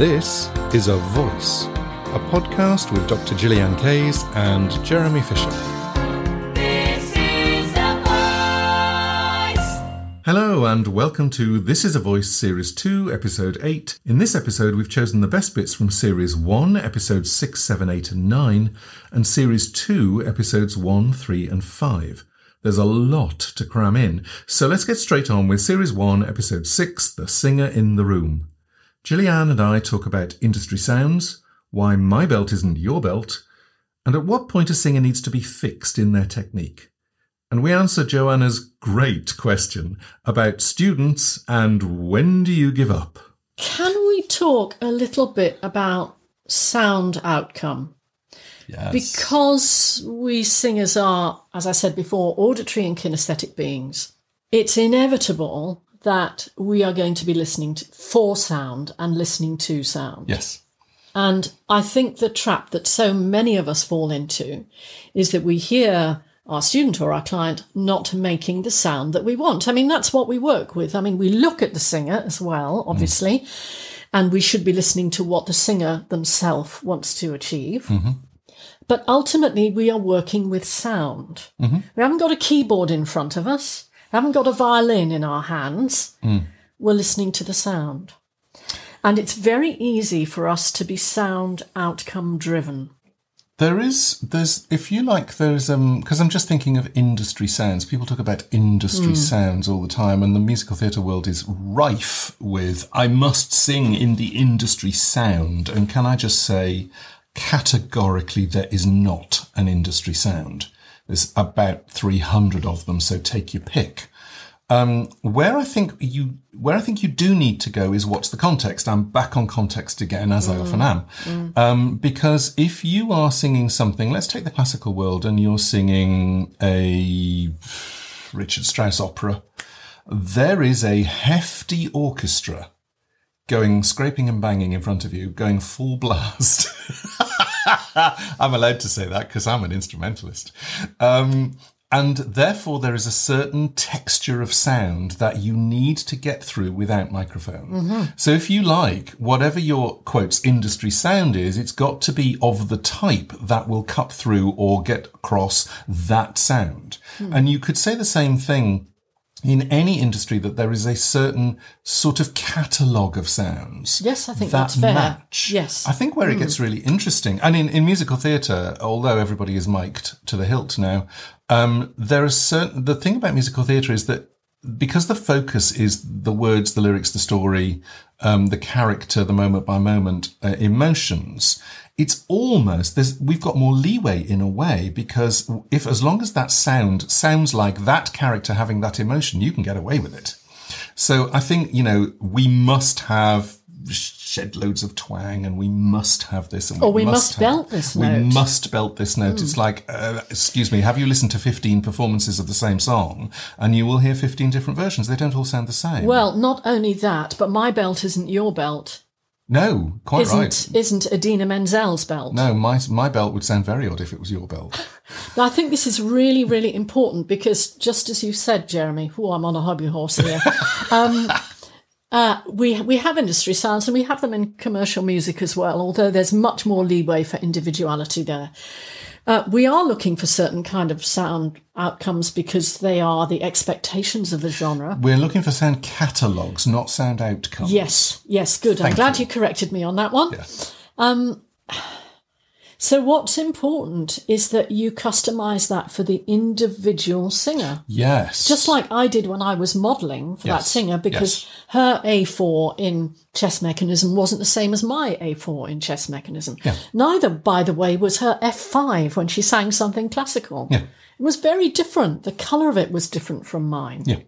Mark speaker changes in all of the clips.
Speaker 1: This is A Voice, a podcast with Dr. Gillian Kayes and Jeremy Fisher.
Speaker 2: This is the voice.
Speaker 1: Hello, and welcome to This is a Voice Series 2, Episode 8. In this episode, we've chosen the best bits from Series 1, Episodes 6, 7, 8, and 9, and Series 2, Episodes 1, 3, and 5. There's a lot to cram in, so let's get straight on with Series 1, Episode 6, The Singer in the Room. Gillian and I talk about industry sounds, why my belt isn't your belt, and at what point a singer needs to be fixed in their technique. And we answer Joanna's great question about students and when do you give up?
Speaker 3: Can we talk a little bit about sound outcome?
Speaker 1: Yes.
Speaker 3: Because we singers are, as I said before, auditory and kinesthetic beings, it's inevitable that we are going to be listening to, for sound and listening to sound.
Speaker 1: yes.
Speaker 3: And I think the trap that so many of us fall into is that we hear our student or our client not making the sound that we want. I mean, that's what we work with. I mean, we look at the singer as well, mm. obviously, and we should be listening to what the singer themselves wants to achieve. Mm-hmm. But ultimately, we are working with sound. Mm-hmm. We haven't got a keyboard in front of us, haven't got a violin in our hands. We're listening to the sound. And it's very easy for us to be sound outcome driven.
Speaker 1: There is, there's, if you like, there's, um, because I'm just thinking of industry sounds. People talk about industry sounds all the time, and the musical theatre world is rife with, I must sing in the industry sound. And can I just say, categorically, there is not an industry sound. There's about 300 of them, so take your pick. Um, where I think you where I think you do need to go is what's the context. I'm back on context again, as I often am, um, because if you are singing something, let's take the classical world, and you're singing a Richard Strauss opera, there is a hefty orchestra going scraping and banging in front of you, going full blast. I'm allowed to say that because I'm an instrumentalist. Um, and therefore, there is a certain texture of sound that you need to get through without microphone. So, if you like, whatever your quotes industry sound is, it's got to be of the type that will cut through or get across that sound. And you could say the same thing in any industry that there is a certain sort of catalogue of sounds.
Speaker 3: Yes, I think
Speaker 1: that
Speaker 3: that's fair.
Speaker 1: match.
Speaker 3: Yes. Hmm.
Speaker 1: I think where it gets really interesting, and in, in musical theatre, although everybody is mic'd to the hilt now, um, there are certain, the thing about musical theatre is that because the focus is the words, the lyrics, the story, um, the character, the moment by moment uh, emotions, it's almost there's we've got more leeway in a way because if as long as that sound sounds like that character having that emotion, you can get away with it. So I think you know we must have shed loads of twang and we must have this and
Speaker 3: Or we must
Speaker 1: have-
Speaker 3: belt this
Speaker 1: we
Speaker 3: note. Hmm.
Speaker 1: must belt this note it's like uh, excuse me have you listened to 15 performances of the same song and you will hear 15 different versions they don't all sound the same
Speaker 3: Well, not only that, but my belt isn't your belt.
Speaker 1: No quite
Speaker 3: Isn't
Speaker 1: right
Speaker 3: isn't Idina Menzel's belt.
Speaker 1: no my my belt would sound very odd if it was your belt
Speaker 3: I think this is really, really important because just as you said, Jeremy, oh, I'm on a hobby horse here. um, uh, we we have industry sounds and we have them in commercial music as well. Although there's much more leeway for individuality there. Uh, we are looking for certain kind of sound outcomes because they are the expectations of the genre.
Speaker 1: we're looking for sound catalogues not sound outcomes
Speaker 3: Yes, yes, good. I'm glad
Speaker 1: you.
Speaker 3: you. corrected me on that one.
Speaker 1: Yes.
Speaker 3: So, what's important is that you customize that for the individual singer.
Speaker 1: yes
Speaker 3: just like I did when I was modelling for that singer, because her A4 in chest mechanism wasn't the same as my A4 in chest mechanism.
Speaker 1: Yeah.
Speaker 3: Neither, by the way, was her F5 when she sang something classical.
Speaker 1: Yeah.
Speaker 3: It was very different. The colour of it was different from mine.
Speaker 1: yeah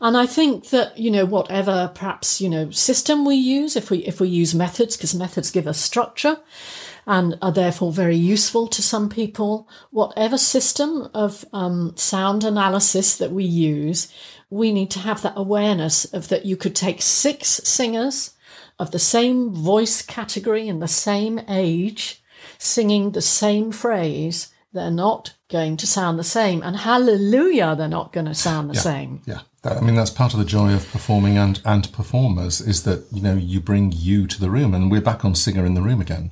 Speaker 3: And I think that, you know, whatever perhaps, you know, system we use, if we if we use methods, because methods give us structure and are therefore very useful to some people, whatever system of um, sound analysis that we use, we need to have that awareness of that you could take six singers of the same voice category and the same age singing the same phrase. They're not going to sound the same. And hallelujah, they're not going to sound the same.
Speaker 1: Yeah. That- I mean, that's part of the joy of performing and, and performers is that, you know, you bring you to the room and we're back on Singer in the Room again.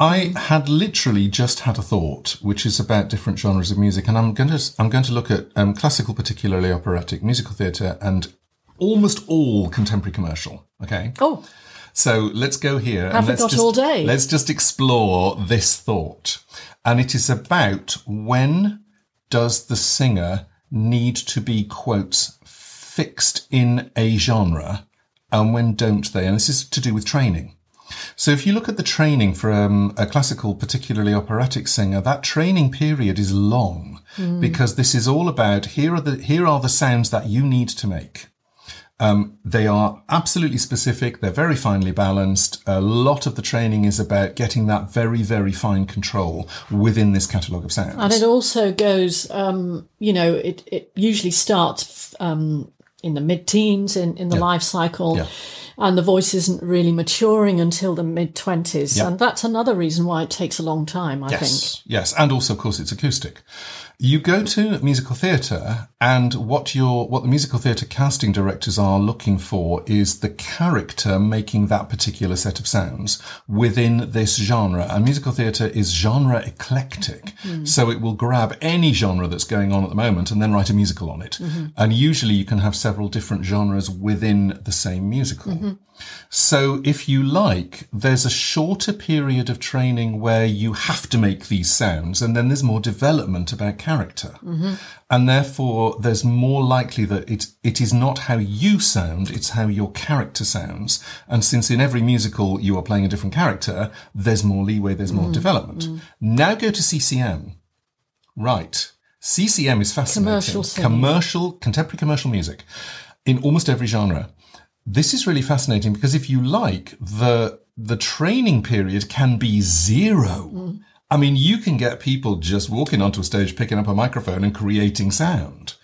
Speaker 1: I had literally just had a thought, which is about different genres of music. And I'm going to, I'm going to look at um, classical, particularly operatic, musical theatre and almost all contemporary commercial. Okay.
Speaker 3: Oh,
Speaker 1: So let's go here. and
Speaker 3: Haven't
Speaker 1: let's
Speaker 3: got
Speaker 1: just,
Speaker 3: all day.
Speaker 1: Let's just explore this thought. And it is about when does the singer need to be, quotes, fixed in a genre and when don't they? And this is to do with training. So if you look at the training for um, a classical, particularly operatic singer, that training period is long because this is all about here are the here are the sounds that you need to make. Um, they are absolutely specific. They're very finely balanced. A lot of the training is about getting that very, very fine control within this catalogue of sounds.
Speaker 3: and it also goes, um, you know, it, it usually starts um, in the mid teens in, in the life cycle.
Speaker 1: Yeah.
Speaker 3: And the voice isn't really maturing until the mid 20s.
Speaker 1: Yeah.
Speaker 3: And that's another reason why it takes a long time, I think.
Speaker 1: Yes, yes, and also, of course, it's acoustic. You go to musical theatre, and what your what the musical theatre casting directors are looking for is the character making that particular set of sounds within this genre. And musical theatre is genre eclectic, hmm. so it will grab any genre that's going on at the moment and then write a musical on it. Mm-hmm. And usually, you can have several different genres within the same musical. Mm-hmm. So, if you like, there's a shorter period of training where you have to make these sounds, and then there's more development about character. And therefore, there's more likely that it, it is not how you sound, it's how your character sounds. And since in every musical you are playing a different character, there's more leeway, there's more mm. development. Mm. Now go to CCM. Right. CCM is fascinating.
Speaker 3: Commercial singing.
Speaker 1: Commercial, contemporary commercial music in almost every genre. This is really fascinating because if you like, the the training period can be zero. Mm. I mean, you can get people just walking onto a stage, picking up a microphone and creating sound.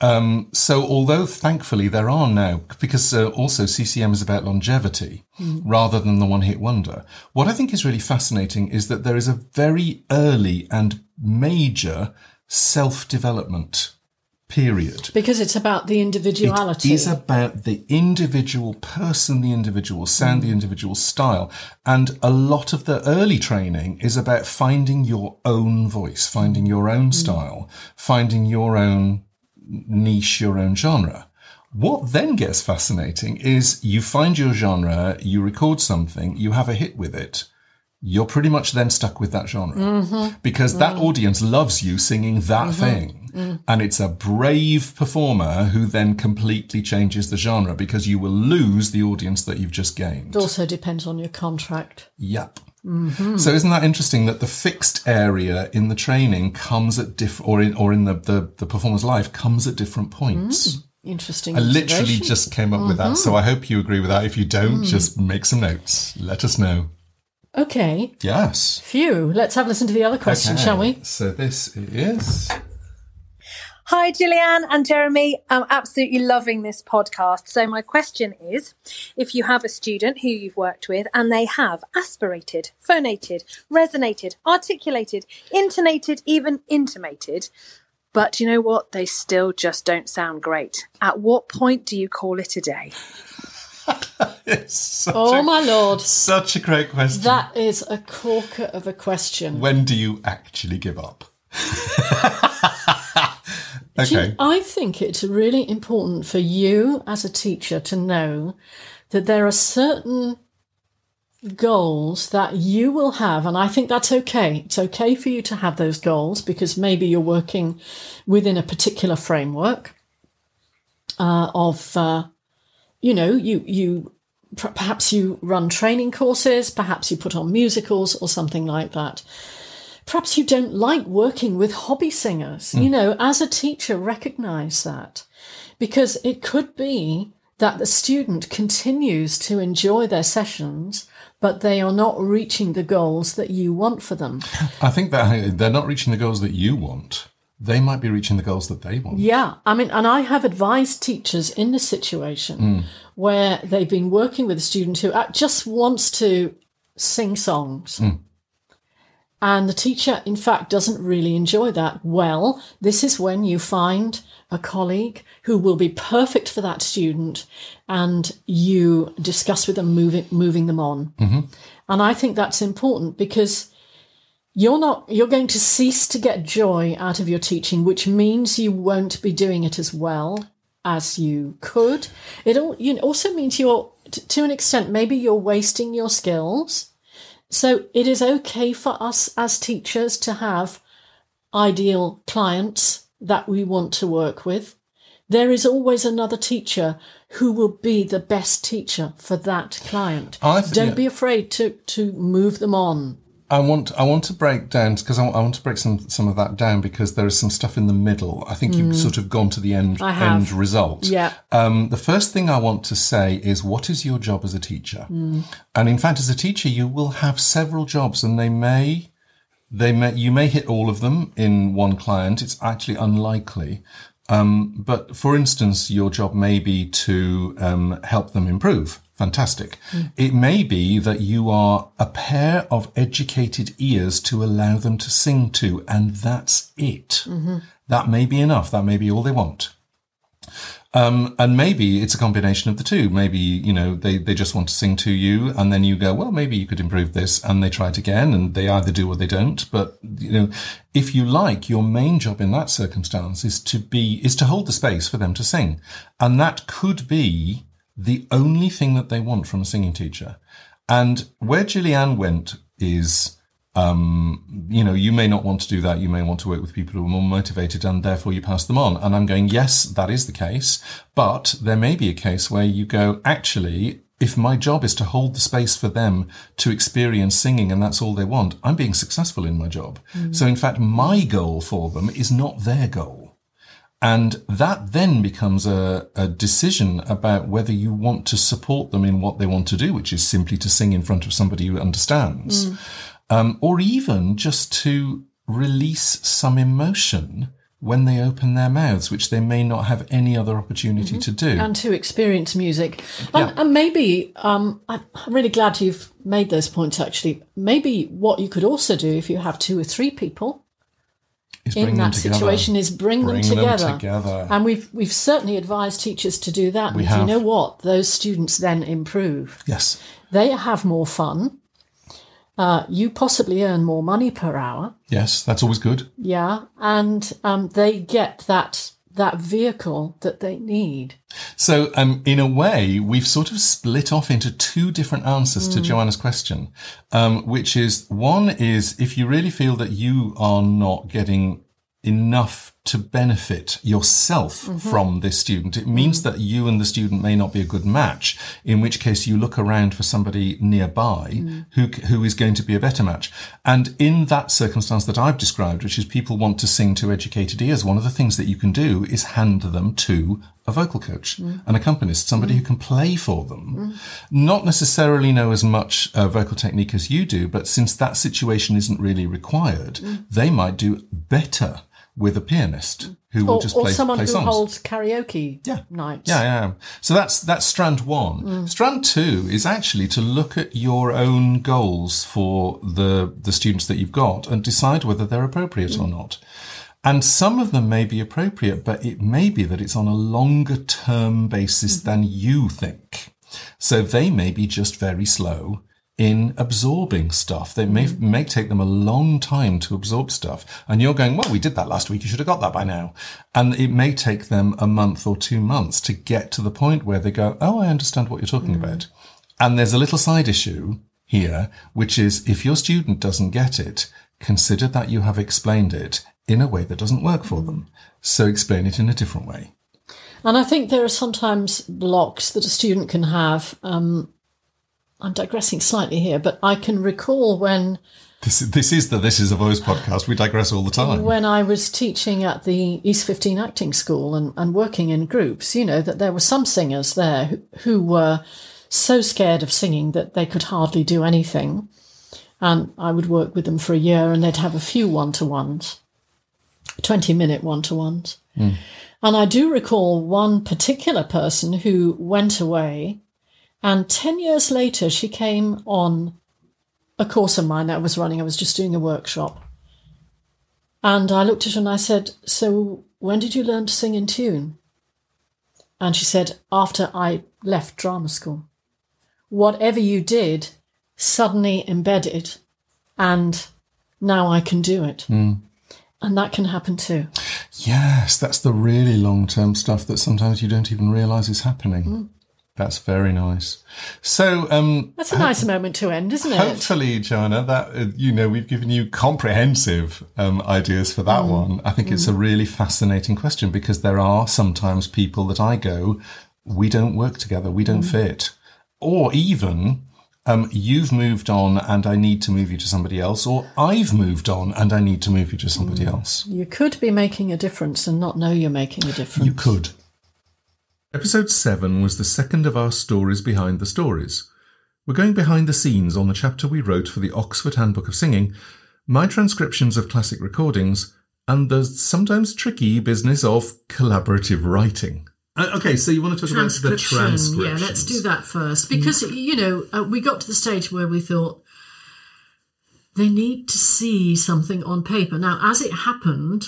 Speaker 1: Um, so although thankfully there are now, because uh, also CCM is about longevity rather than the one hit wonder. What I think is really fascinating is that there is a very early and major self development period.
Speaker 3: Because it's about the individuality.
Speaker 1: It is about the individual person, the individual sound, the individual style. And a lot of the early training is about finding your own voice, finding your own mm. style, finding your own niche, your own genre. What then gets fascinating is you find your genre, you record something, you have a hit with it. You're pretty much then stuck with that genre mm-hmm. because that mm-hmm. audience loves you singing that mm-hmm. thing. And it's a brave performer who then completely changes the genre because you will lose the audience that you've just gained.
Speaker 3: It also depends on your contract.
Speaker 1: Yep. So isn't that interesting that the fixed area in the training comes at diff or in or in the, the, the performer's life comes at different points?
Speaker 3: Mm, interesting.
Speaker 1: I literally just came up with that. So I hope you agree with that. If you don't, mm. just make some notes. Let us know.
Speaker 3: Okay.
Speaker 1: Yes.
Speaker 3: Phew. Let's have a listen to the other question, shall we?
Speaker 1: So this is
Speaker 4: Hi, Gillian and Jeremy. I'm absolutely loving this podcast. So, my question is if you have a student who you've worked with and they have aspirated, phonated, resonated, articulated, intonated, even intimated, but you know what? They still just don't sound great. At what point do you call it a day?
Speaker 3: Oh,
Speaker 1: a,
Speaker 3: my lord.
Speaker 1: such a great question.
Speaker 3: That is a corker of a question.
Speaker 1: when do you actually give up?
Speaker 3: Do you-
Speaker 1: okay.
Speaker 3: I think it's really important for you as a teacher to know that there are certain goals that you will have, and I think that's okay. It's okay for you to have those goals because maybe you're working within a particular framework uh, of, uh, you know, you you perhaps you run training courses, perhaps you put on musicals or something like that perhaps you don't like working with hobby singers. Hmm. You know, as a teacher, recognize that because it could be that the student continues to enjoy their sessions, but they are not reaching the goals that you want for them.
Speaker 1: I think that they're not reaching the goals that you want. They might be reaching the goals that they want.
Speaker 3: Yeah, I mean, and I have advised teachers in this situation mm. where they've been working with a student who just wants to sing songs. Mm. and the teacher, in fact, doesn't really enjoy that. Well, this is when you find a colleague who will be perfect for that student and you discuss with them moving, moving them on. Mm-hmm. And I think that's important because you're not you're going to cease to get joy out of your teaching which means you won't be doing it as well as you could. It all you know, also means you're t- to an extent maybe you're wasting your skills. So it is okay for us as teachers to have ideal clients that we want to work with. There is always another teacher who will be the best teacher for that client.
Speaker 1: I th-
Speaker 3: don't
Speaker 1: yeah.
Speaker 3: be afraid to to move them on
Speaker 1: I want I want to break down because I, want- I want to break some some of that down because there is some stuff in the middle. I think you've sort of gone to the end
Speaker 3: Mm.
Speaker 1: End result.
Speaker 3: Yeah.
Speaker 1: Um, the first thing I want to say is what is your job as a teacher?
Speaker 3: Mm.
Speaker 1: And in fact, as a teacher, you will have several jobs, and they may they may you may hit all of them in one client. It's actually unlikely. Um, but for instance, your job may be to um, help them improve. Fantastic. It may be that you are a pair of educated ears to allow them to sing to, and that's it. That may be enough. That may be all they want. Um, and maybe it's a combination of the two. Maybe, you know, they, they just want to sing to you and then you go, well, maybe you could improve this and they try it again and they either do or they don't. But, you know, if you like, your main job in that circumstance is to be, is to hold the space for them to sing. And that could be the only thing that they want from a singing teacher. And where Gillian went is, um, you know, you may not want to do that. You may want to work with people who are more motivated and therefore you pass them on. And I'm going, yes, that is the case. But there may be a case where you go, actually, if my job is to hold the space for them to experience singing and that's all they want, I'm being successful in my job. So in fact, my goal for them is not their goal. And that then becomes a, a decision about whether you want to support them in what they want to do, which is simply to sing in front of somebody who understands, um, or even just to release some emotion when they open their mouths, which they may not have any other opportunity to do.
Speaker 3: and to experience music. And, and maybe, um, I'm really glad you've made those points actually. Maybe what you could also do if you have two or three people in that
Speaker 1: together.
Speaker 3: situation is bring,
Speaker 1: Bring
Speaker 3: them
Speaker 1: them
Speaker 3: together.
Speaker 1: together.
Speaker 3: And we've we've certainly advised teachers to do that.
Speaker 1: We have.
Speaker 3: you know what? Those students then improve.
Speaker 1: Yes.
Speaker 3: They have more fun. Uh, you possibly earn more money per hour.
Speaker 1: Yes, that's always good.
Speaker 3: Yeah, and um, they get that that vehicle that they need.
Speaker 1: So, um, in a way, we've sort of split off into two different answers to Joanna's question, um, which is one is if you really feel that you are not getting enough to benefit yourself mm-hmm. from this student, it means mm. that you and the student may not be a good match, in which case you look around for somebody nearby mm. who, who is going to be a better match. And in that circumstance that I've described, which is people want to sing to educated ears, one of the things that you can do is hand them to a vocal coach, mm. an accompanist, somebody who can play for them. Not necessarily know as much uh, vocal technique as you do, but since that situation isn't really required, they might do better with a pianist who will
Speaker 3: Or,
Speaker 1: just play, or
Speaker 3: someone
Speaker 1: play
Speaker 3: who
Speaker 1: songs.
Speaker 3: holds karaoke
Speaker 1: Yeah.
Speaker 3: nights.
Speaker 1: Yeah, yeah. So that's that's strand one. Mm. Strand two is actually to look at your own goals for the the students that you've got and decide whether they're appropriate or mm. not. And some of them may be appropriate, but it may be that it's on a longer term basis mm-hmm. than you think. So they may be just very slow in absorbing stuff. They may, may take them a long time to absorb stuff. And you're going, well, we did that last week. You should have got that by now. And it may take them a month or two months to get to the point where they go, oh, I understand what you're talking about. And there's a little side issue here, which is if your student doesn't get it, consider that you have explained it in a way that doesn't work for them. So explain it in a different way.
Speaker 3: And I think there are sometimes blocks that a student can have. Um, I'm digressing slightly here, but I can recall when
Speaker 1: This, this is the This is a Voice podcast. We digress all the time.
Speaker 3: when I was teaching at the East 15 Acting School and, and working in groups, you know, that there were some singers there who, who were so scared of singing that they could hardly do anything. And I would work with them for a year and they'd have a few one to ones, 20 minute one to ones. Hmm. And I do recall one particular person who went away, and 10 years later, she came on a course of mine that I was running. I was just doing a workshop. And I looked at her and I said, So when did you learn to sing in tune? And she said, After I left drama school. Whatever you did suddenly embedded, and now I can do it. And that can happen too.
Speaker 1: Yes, that's the really long term stuff that sometimes you don't even realise is happening.
Speaker 3: Mm.
Speaker 1: That's very nice. So, um,
Speaker 3: That's a nice moment to end, isn't it?
Speaker 1: hopefully, Joanna, that uh, you know we've given you comprehensive um, ideas for that one. I think it's a really fascinating question because there are sometimes people that I go, we don't work together, we don't fit, or even. Um, you've moved on and I need to move you to somebody else, or I've moved on and I need to move you to somebody else.
Speaker 3: You could be making a difference and not know you're making a difference.
Speaker 1: You could. Episode 7 was the second of our stories behind the stories. We're going behind the scenes on the chapter we wrote for the Oxford Handbook of Singing, my transcriptions of classic recordings, and the sometimes tricky business of collaborative writing. Uh, okay, so you want to talk about the
Speaker 3: transcription. Yeah, let's do that first because you know uh, we got to the stage where we thought they need to see something on paper. Now, as it happened,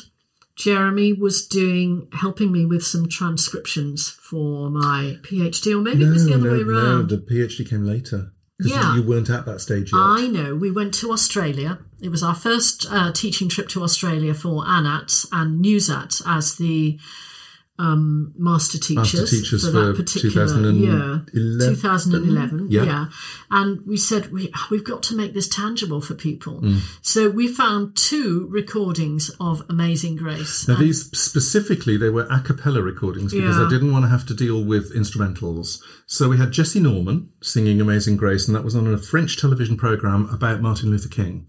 Speaker 3: Jeremy was doing helping me with some transcriptions for my PhD, or maybe it was the other way around.
Speaker 1: the PhD came later.
Speaker 3: Yeah. you
Speaker 1: weren't at that stage yet.
Speaker 3: I know. We went to Australia. It was our first uh, teaching trip to Australia for ANATS and NewsAT as the um, master teachers,
Speaker 1: Master teachers
Speaker 3: for,
Speaker 1: for
Speaker 3: that particular
Speaker 1: 2011?
Speaker 3: year, 2011.
Speaker 1: Yeah.
Speaker 3: Yeah. and we said we we've got to make this tangible for people.
Speaker 1: Mm.
Speaker 3: So we found two recordings of Amazing Grace.
Speaker 1: Now, these specifically, they were a cappella recordings because
Speaker 3: Yeah.
Speaker 1: I didn't want to have to deal with instrumentals. So we had Jessye Norman singing Amazing Grace, and that was on a French television program about Martin Luther King.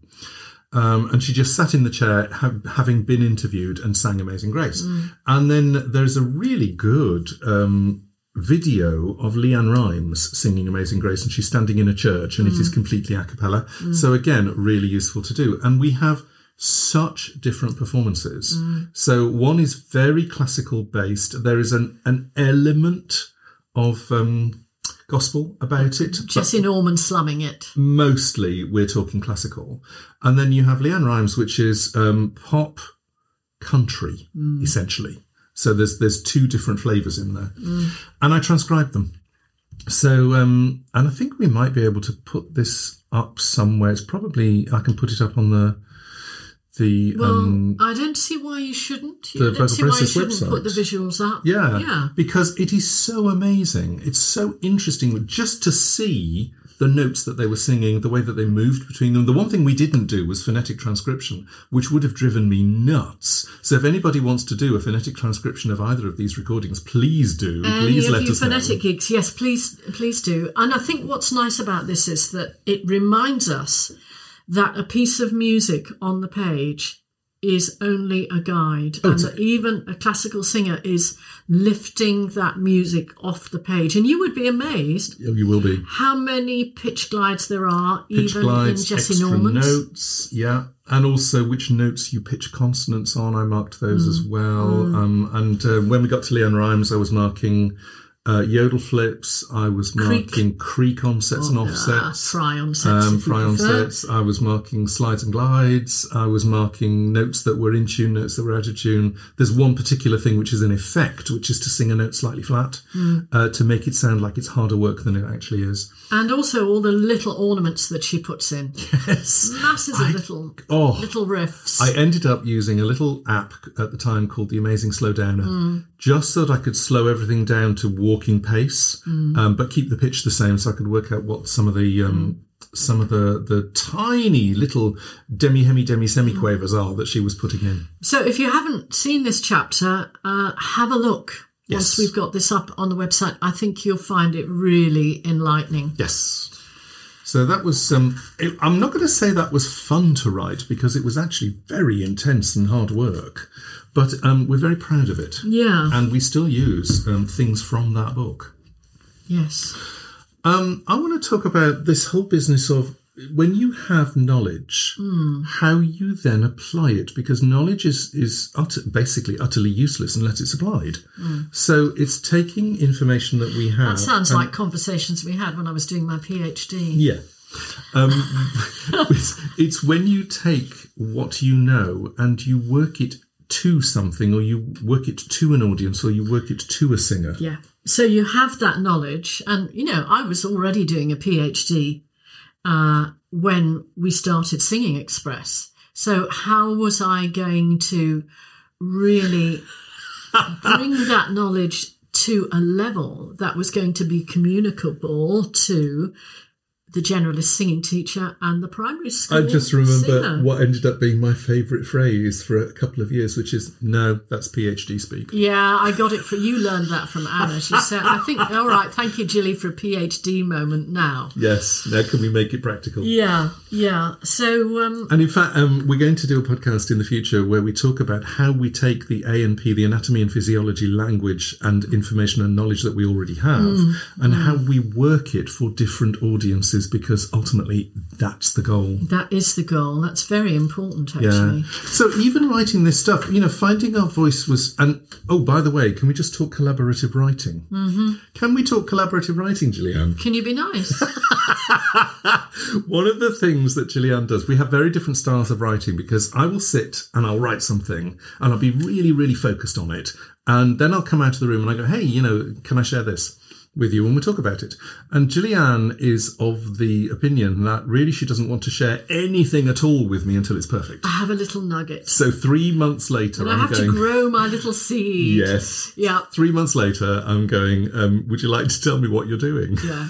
Speaker 1: Um, and she just sat in the chair, ha- having been interviewed, and sang Amazing Grace. And then there's a really good um, video of LeAnn Rimes singing Amazing Grace, and she's standing in a church, and it is completely a cappella. So again, really useful to do. And we have such different performances. So one is very classical based. There is an an element of um, gospel about it.
Speaker 3: Jessye Norman slumming it.
Speaker 1: mostly we're talking classical. And then you have LeAnn Rimes, which is um, pop country, essentially. So there's there's two different flavours in there. And I transcribed them. So um, and I think we might be able to put this up somewhere. It's probably I can put it up on the the
Speaker 3: Well,
Speaker 1: um,
Speaker 3: I don't see why you shouldn't.
Speaker 1: the
Speaker 3: I don't see why you shouldn't
Speaker 1: Process
Speaker 3: put the visuals up.
Speaker 1: Yeah,
Speaker 3: Yeah.
Speaker 1: because it is so amazing. It's so interesting just to see the notes that they were singing, the way that they moved between them. The one thing we didn't do was phonetic transcription, which would have driven me nuts. So if anybody wants to do a phonetic transcription of either of these recordings, please do.
Speaker 3: Any
Speaker 1: please let
Speaker 3: you
Speaker 1: us
Speaker 3: phonetic
Speaker 1: know.
Speaker 3: geeks, yes, please, please do. And I think what's nice about this is that it reminds us that a piece of music on the page is only a guide, and that even a classical singer is lifting that music off the page. And you would be amazed
Speaker 1: You will be.
Speaker 3: how many pitch glides there are,
Speaker 1: Pitch
Speaker 3: even
Speaker 1: glides,
Speaker 3: in Jessye
Speaker 1: extra
Speaker 3: Norman's.
Speaker 1: notes, yeah, and also which notes you pitch consonants on. I marked those
Speaker 3: Mm.
Speaker 1: as well. Um, and uh, when we got to LeAnn Rimes, I was marking uh, yodel flips. I was marking creak onsets and
Speaker 3: Ah,
Speaker 1: offsets.
Speaker 3: fry on sets.
Speaker 1: Um, fry on sets. I was marking slides and glides. I was marking notes that were in tune, notes that were out of tune. There's one particular thing which is an effect, which is to sing a note slightly flat
Speaker 3: Mm.
Speaker 1: uh, to make it sound like it's harder work than it actually is.
Speaker 3: And also all the little ornaments that she puts in.
Speaker 1: Yes.
Speaker 3: Masses of little
Speaker 1: Oh,
Speaker 3: little riffs.
Speaker 1: I ended up using a little app at the time called the Amazing Slow Downer,
Speaker 3: Mm.
Speaker 1: Just so that I could slow everything down to walking pace,
Speaker 3: Mm.
Speaker 1: um, but keep the pitch the same, so I could work out what some of the um,
Speaker 3: Mm.
Speaker 1: some of the the tiny little demi hemi demi
Speaker 3: Mm.
Speaker 1: semiquavers are that she was putting in.
Speaker 3: So if you haven't seen this chapter, uh, have a look.
Speaker 1: Yes.
Speaker 3: Once we've got this up on the website, I think you'll find it really enlightening.
Speaker 1: Yes. So that was. Um, it, I'm not going to say that was fun to write because it was actually very intense and hard work, but um, we're very proud of it.
Speaker 3: Yeah.
Speaker 1: And we still use um, things from that book.
Speaker 3: yes.
Speaker 1: Um, I want to talk about this whole business of when you have knowledge, how you then apply it, because knowledge is is utter, basically utterly useless unless it's applied. So it's taking information that we have.
Speaker 3: That sounds
Speaker 1: and-
Speaker 3: like conversations we had when I was doing my PhD.
Speaker 1: yeah. Um, it's, it's when you take what you know and you work it to something, or you work it to an audience, or you work it to a singer.
Speaker 3: Yeah. So you have that knowledge, and you know, I was already doing a PhD uh, when we started Singing Express. So how was I going to really bring that knowledge to a level that was going to be communicable to the generalist singing teacher and the primary school?
Speaker 1: I just remember
Speaker 3: singer?
Speaker 1: what ended up being my favourite phrase for a couple of years, which is no, that's PhD speak.
Speaker 3: Yeah, I got it for you. Learned that from Anna. She said, "I think all right. Thank you, Jilly, for a PhD moment now."
Speaker 1: Yes, now can we make it practical?
Speaker 3: Yeah, yeah. So, um,
Speaker 1: And in fact, um, we're going to do a podcast in the future where we talk about how we take the A and P, the anatomy and physiology language and information and knowledge that we already have, and how we work it for different audiences because ultimately that's the goal.
Speaker 3: that is the goal. That's very important, actually. Yeah.
Speaker 1: So even writing this stuff, you know, finding our voice was, and oh, by the way, can we just talk collaborative writing? Mm-hmm. Can we talk collaborative writing, Gillian?
Speaker 3: Can you be nice?
Speaker 1: One of the things that Gillian does, we have very different styles of writing because I will sit and I'll write something and I'll be really, really focused on it. And then I'll come out of the room and I go, hey, you know, can I share this with you when we'll talk about it? And Gillian is of the opinion that really she doesn't want to share anything at all with me until it's perfect.
Speaker 3: I have a little nugget.
Speaker 1: So three months later,
Speaker 3: And I
Speaker 1: I'm
Speaker 3: have
Speaker 1: going,
Speaker 3: to grow my little seed.
Speaker 1: yes.
Speaker 3: Yeah.
Speaker 1: Three months later, I'm going, um, would you like to tell me what you're doing?
Speaker 3: Yeah.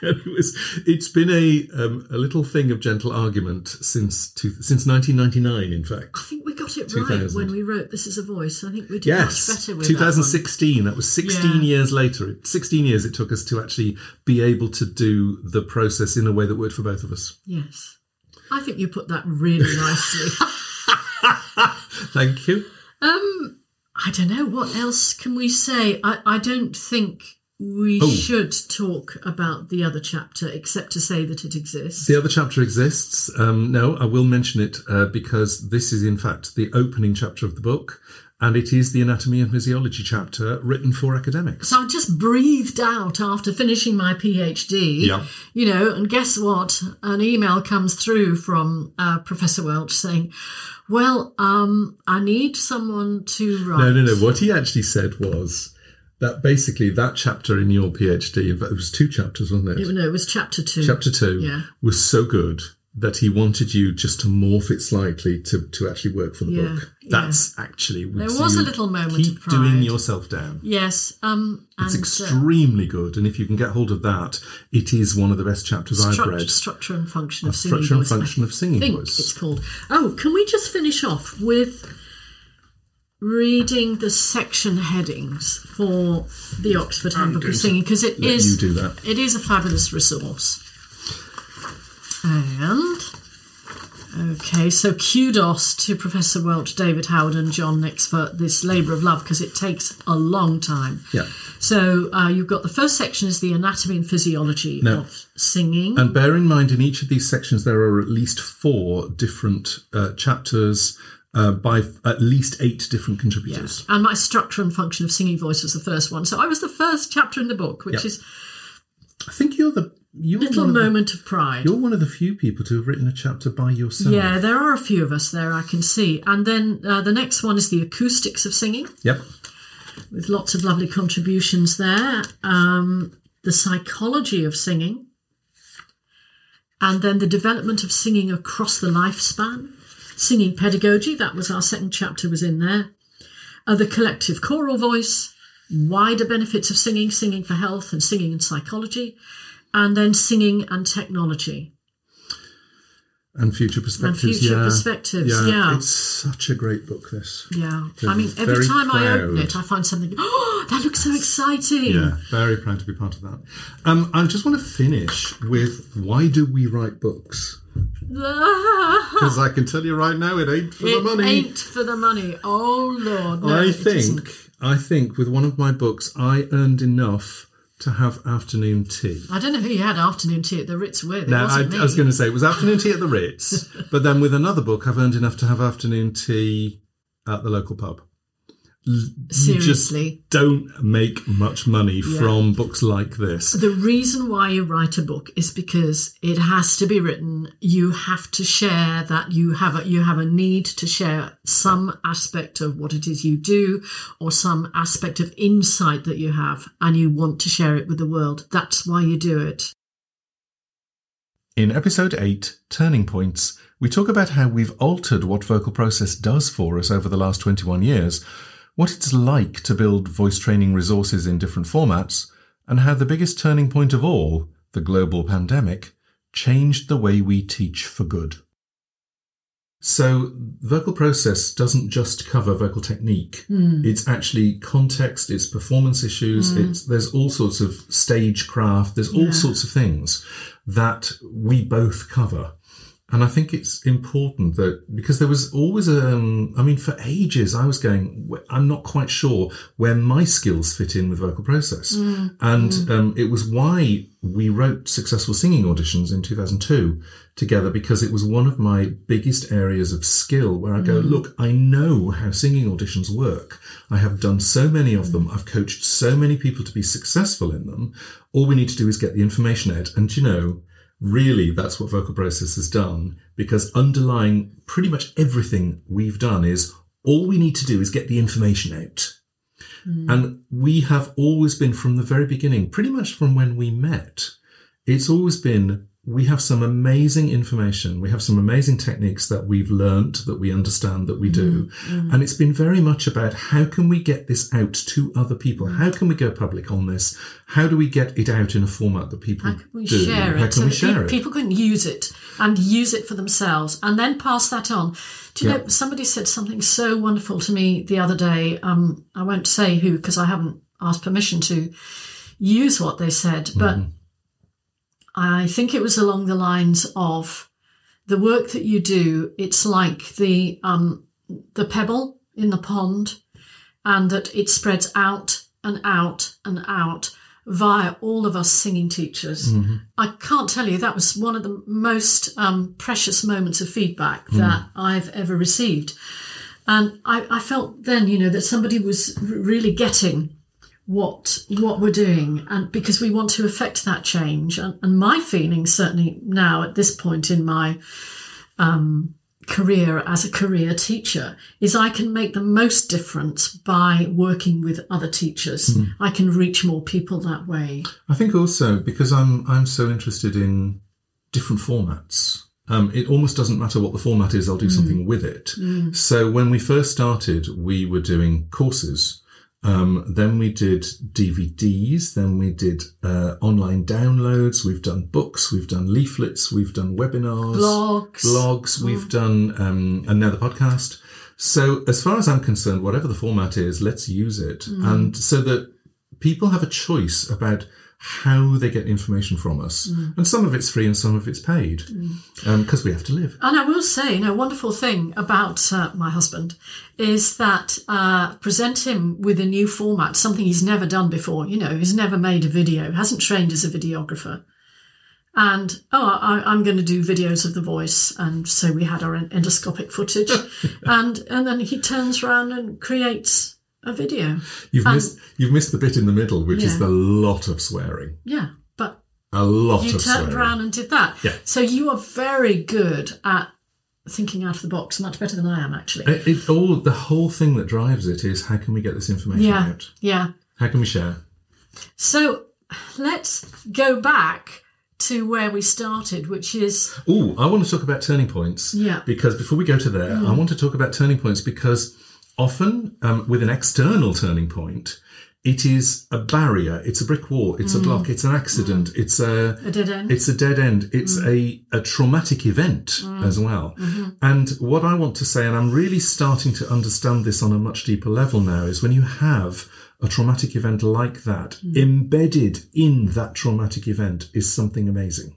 Speaker 1: It was, it's been a um, a little thing of gentle argument since two, since 1999, in fact.
Speaker 3: I think we got it right when we wrote "This Is a Voice." I think we did
Speaker 1: Yes,
Speaker 3: much better with that one.
Speaker 1: 2016. That, was 16
Speaker 3: Yeah.
Speaker 1: years later. 16 years it took us to actually be able to do the process in a way that worked for both of us.
Speaker 3: Yes, I think you put that really nicely.
Speaker 1: Thank you.
Speaker 3: Um, I don't know what else can we say. I, I don't think we
Speaker 1: Oh.
Speaker 3: should talk about the other chapter except to say that it exists.
Speaker 1: The other chapter exists. Um, no, I will mention it uh, because this is, in fact, the opening chapter of the book, and it is the anatomy and physiology chapter written for academics.
Speaker 3: So I just breathed out after finishing my PhD.
Speaker 1: Yeah.
Speaker 3: You know, and guess what? An email comes through from uh, Professor Welch saying, "Well, um, I need someone to write."
Speaker 1: No, no, no. What he actually said was that basically that chapter in your PhD, in fact, it was two chapters, wasn't it?
Speaker 3: It- no, it was chapter two.
Speaker 1: chapter two
Speaker 3: Yeah.
Speaker 1: was so good that he wanted you just to morph it slightly to, to actually work for the
Speaker 3: Yeah,
Speaker 1: book.
Speaker 3: yeah.
Speaker 1: That's actually
Speaker 3: There was a little moment
Speaker 1: keep
Speaker 3: of pride.
Speaker 1: doing yourself down.
Speaker 3: Yes. Um,
Speaker 1: It's
Speaker 3: and, uh,
Speaker 1: extremely good, and if you can get hold of that, it is one of the best chapters I've read.
Speaker 3: structure and function of singing
Speaker 1: Structure and
Speaker 3: voice. I
Speaker 1: function of singing
Speaker 3: think
Speaker 1: voice.
Speaker 3: it's called. Oh, can we just finish off with reading the section headings for the Oxford Handbook of Singing because it
Speaker 1: Let
Speaker 3: is
Speaker 1: you do that.
Speaker 3: it is a fabulous resource. And okay, so kudos to Professor Welch, David Howard, and John Nix for this labour of love because it takes a long time.
Speaker 1: Yeah.
Speaker 3: So uh, you've got the first section is the anatomy and physiology
Speaker 1: No.
Speaker 3: of singing.
Speaker 1: And bear in mind, in each of these sections, there are at least four different uh, chapters uh, by f- at least eight different contributors.
Speaker 3: And my structure and function of singing voice was the first one. So I was the first chapter in the book, which
Speaker 1: Yeah.
Speaker 3: is
Speaker 1: I think you're the you're
Speaker 3: little
Speaker 1: one of the-
Speaker 3: moment of pride.
Speaker 1: You're one of the few people to have written a chapter by yourself.
Speaker 3: Yeah, there are a few of us there, I can see. And then uh, the next one is the acoustics of singing,
Speaker 1: Yep.
Speaker 3: with lots of lovely contributions there. Um, the psychology of singing. And then the development of singing across the lifespan. Singing pedagogy, that was our second chapter, was in there. Uh, the collective choral voice, wider benefits of singing, singing for health and singing and psychology. And then singing and technology.
Speaker 1: And future perspectives.
Speaker 3: And future
Speaker 1: yeah.
Speaker 3: perspectives, yeah.
Speaker 1: It's such a great book. This.
Speaker 3: Yeah.
Speaker 1: They're
Speaker 3: I mean, every
Speaker 1: very
Speaker 3: time I open it, I find something, oh, that looks so exciting.
Speaker 1: Yeah, very proud to be part of that. Um, I just want to finish with why do we write books? Because I can tell you right now, it ain't for the money.
Speaker 3: it ain't for the money. Oh, Lord. No,
Speaker 1: I think. I think, with one of my books, I earned enough to have afternoon tea.
Speaker 3: I don't know who you had afternoon tea at the Ritz with. It
Speaker 1: Now, I. I was going to say it was afternoon tea at the Ritz, but then with another book, I've earned enough to have afternoon tea at the local pub. You
Speaker 3: Seriously.
Speaker 1: just don't make much money from books like this.
Speaker 3: The reason why you write a book is because it has to be written. You have to share that you have a, you have a need to share some aspect of what it is you do or some aspect of insight that you have and you want to share it with the world. That's why you do it.
Speaker 1: In episode 8, Turning Points, we talk about how we've altered what vocal process does for us over the last 21 years, what it's like to build voice training resources in different formats, and how the biggest turning point of all, the global pandemic, changed the way we teach for good. So, vocal process doesn't just cover vocal technique. Hmm. It's actually context, it's performance issues, hmm. it's, there's all sorts of stagecraft, there's all
Speaker 3: Yeah.
Speaker 1: sorts of things that we both cover. And I think it's important that because there was always um, I mean, for ages I was going, I'm not quite sure where my skills fit in with vocal process. And Um, it was why we wrote Successful Singing Auditions in 2002 together because it was one of my biggest areas of skill where I go, look, I know how singing auditions work. I have done so many of them. I've coached so many people to be successful in them. All we need to do is get the information out. And you know, really that's what vocal process has done because underlying pretty much everything we've done is all we need to do is get the information out. Hmm. And we have always been from the very beginning, pretty much from when we met, it's always been we have some amazing information. We have some amazing techniques that we've learnt, that we understand, that we do. And it's been very much about how can we get this out to other people? How can we go public on this? How do we get it out in a format that people
Speaker 3: How can we
Speaker 1: do?
Speaker 3: share it
Speaker 1: How can
Speaker 3: so
Speaker 1: we share it?
Speaker 3: people can use it and use it for themselves and then pass that on? Do you
Speaker 1: Yeah.
Speaker 3: know, somebody said something so wonderful to me the other day. Um, I won't say who because I haven't asked permission to use what they said, but
Speaker 1: Mm-hmm.
Speaker 3: I think it was along the lines of the work that you do. It's like the um, the pebble in the pond, and that it spreads out and out and out via all of us singing teachers. I can't tell you that was one of the most um, precious moments of feedback that I've ever received. And I, I felt then, you know, that somebody was really getting what what we're doing, and because we want to affect that change. And, and my feeling, certainly now at this point in my um, career as a career teacher, is I can make the most difference by working with other teachers. I can reach more people that way.
Speaker 1: I think also because I'm I'm so interested in different formats. Um, it almost doesn't matter what the format is. I'll do something with it. So when we first started, we were doing courses. Um, then we did DVDs. Then we did uh, online downloads. We've done books. We've done leaflets. We've done webinars,
Speaker 3: Blogs.
Speaker 1: blogs. We've done um, another podcast. So as far as I'm concerned, whatever the format is, let's use it, and so that people have a choice about how they get information from us. And some of it's free and some of it's paid because we have to live.
Speaker 3: And I will say, you know, a wonderful thing about uh, my husband is that uh, present him with a new format, something he's never done before. You know, he's never made a video, hasn't trained as a videographer. And oh, I, I'm going to do videos of the voice, and so we had our endoscopic footage, and and then he turns around and creates a video.
Speaker 1: You've
Speaker 3: And-
Speaker 1: missed you've missed the bit in the middle, which is the lot of swearing.
Speaker 3: Yeah, but
Speaker 1: A lot
Speaker 3: you turned
Speaker 1: swearing.
Speaker 3: around and did that.
Speaker 1: Yeah.
Speaker 3: So you are very good at thinking out of the box, much better than I am actually.
Speaker 1: It, it all the whole thing that drives it is how can we get this information
Speaker 3: Yeah,
Speaker 1: out?
Speaker 3: yeah.
Speaker 1: How can we share?
Speaker 3: So let's go back to where we started, which is
Speaker 1: Oh, I want to talk about turning points.
Speaker 3: Yeah.
Speaker 1: Because before we go to there, I hmm. want to talk about turning points because often um, with an external turning point, it is a barrier, it's a brick wall, it's a mm. block, it's an accident, mm. it's a
Speaker 3: a dead end.
Speaker 1: it's a dead end. It's mm. a, a traumatic event as well. Mm-hmm. And what I want to say, and I'm really starting to understand this on a much deeper level now, is when you have a traumatic event like that, embedded in that traumatic event is something amazing.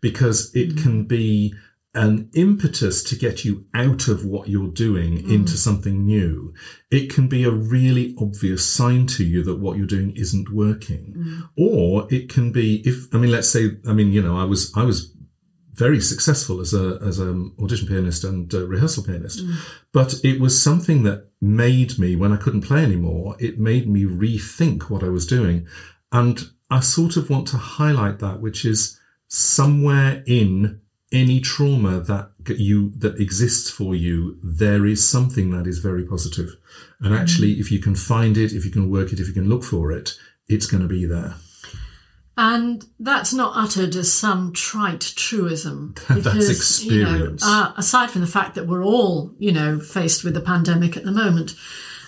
Speaker 1: Because it can be an impetus to get you out of what you're doing mm. into something new. It can be a really obvious sign to you that what you're doing isn't working. Mm. Or it can be if I mean let's say I mean you know I was I was very successful as a as an audition pianist and rehearsal pianist, mm. but it was something that made me when I couldn't play anymore. It made me rethink what I was doing, and I sort of want to highlight that, which is somewhere in any trauma that you that exists for you, there is something that is very positive, and actually, if you can find it, if you can work it, if you can look for it, it's going to be there.
Speaker 3: And that's not uttered as some trite truism.
Speaker 1: That's
Speaker 3: Because, you know,
Speaker 1: experience.
Speaker 3: uh, aside from the fact that we're all, you know, faced with the pandemic at the moment,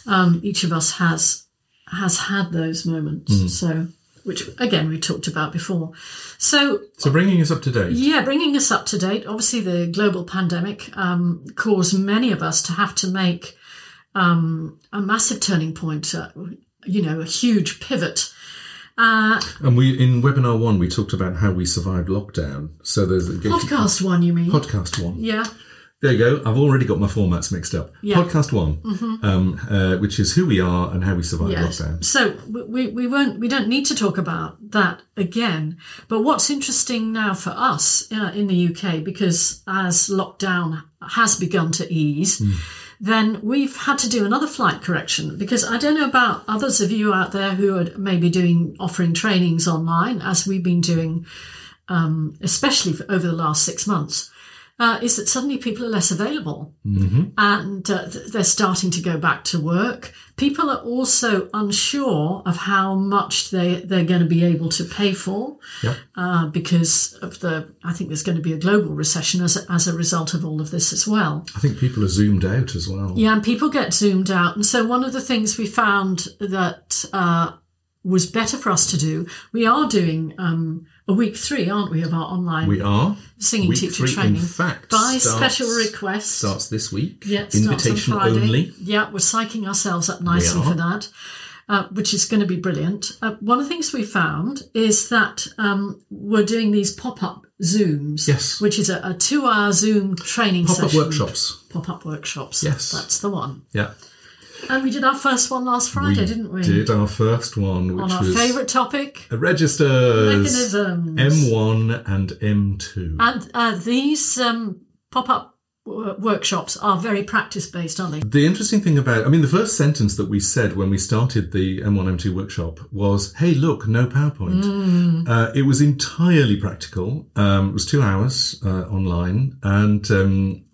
Speaker 3: um, each of us has has had those moments.
Speaker 1: Mm.
Speaker 3: So, which again we talked about before. So
Speaker 1: So bringing us up to date.
Speaker 3: yeah, bringing us up to date. Obviously, the global pandemic um, caused many of us to have to make um, a massive turning point. Uh, you know, a huge pivot. Uh,
Speaker 1: And we in webinar one we talked about how we survived lockdown. So there's a
Speaker 3: podcast one, you mean?
Speaker 1: podcast one.
Speaker 3: yeah.
Speaker 1: There you go. I've already got my formats mixed up.
Speaker 3: Yeah.
Speaker 1: Podcast one, um, uh, which is who we are and how we survived
Speaker 3: Yes.
Speaker 1: lockdown.
Speaker 3: So we, we, we won't we don't need to talk about that again. But what's interesting now for us uh, in the UK, because as lockdown has begun to ease, then we've had to do another flight correction. Because I don't know about others of you out there who are maybe doing offering trainings online, as we've been doing, um, especially for over the last six months. Uh, is that suddenly people are less available and uh, th- they're starting to go back to work. People are also unsure of how much they, they're going to be able to pay for
Speaker 1: Yep.
Speaker 3: uh, because of the, I think there's going to be a global recession as a, as a result of all of this as well.
Speaker 1: I think people are zoomed out as well.
Speaker 3: Yeah, and people get zoomed out. And so one of the things we found that uh, was better for us to do, we are doing um, week three, aren't we, of our online
Speaker 1: We are
Speaker 3: singing
Speaker 1: week
Speaker 3: teacher
Speaker 1: three,
Speaker 3: training
Speaker 1: In fact,
Speaker 3: by
Speaker 1: starts-
Speaker 3: special request.
Speaker 1: starts this week.
Speaker 3: Yeah, it
Speaker 1: Invitation
Speaker 3: on Friday.
Speaker 1: only.
Speaker 3: Yeah, we're psyching ourselves up nicely for that, uh, which is going to be brilliant. Uh, one of the things we found is that um, we're doing these pop-up Zooms.
Speaker 1: Yes.
Speaker 3: Which is a, a two-hour Zoom training
Speaker 1: Pop up workshops.
Speaker 3: Pop-up workshops.
Speaker 1: Yes.
Speaker 3: That's the one.
Speaker 1: Yeah,
Speaker 3: And we did our first one last Friday, didn't we?
Speaker 1: did our first one, which
Speaker 3: On our
Speaker 1: was
Speaker 3: favourite topic,
Speaker 1: registers
Speaker 3: mechanisms.
Speaker 1: M1 and M2.
Speaker 3: and uh, these um, pop-up w- workshops are very practice-based, aren't they?
Speaker 1: The interesting thing about, I mean, the first sentence that we said when we started the M1, M2 workshop was, hey, look, no PowerPoint. Uh, it was entirely practical. Um, it was two hours uh, online. And um,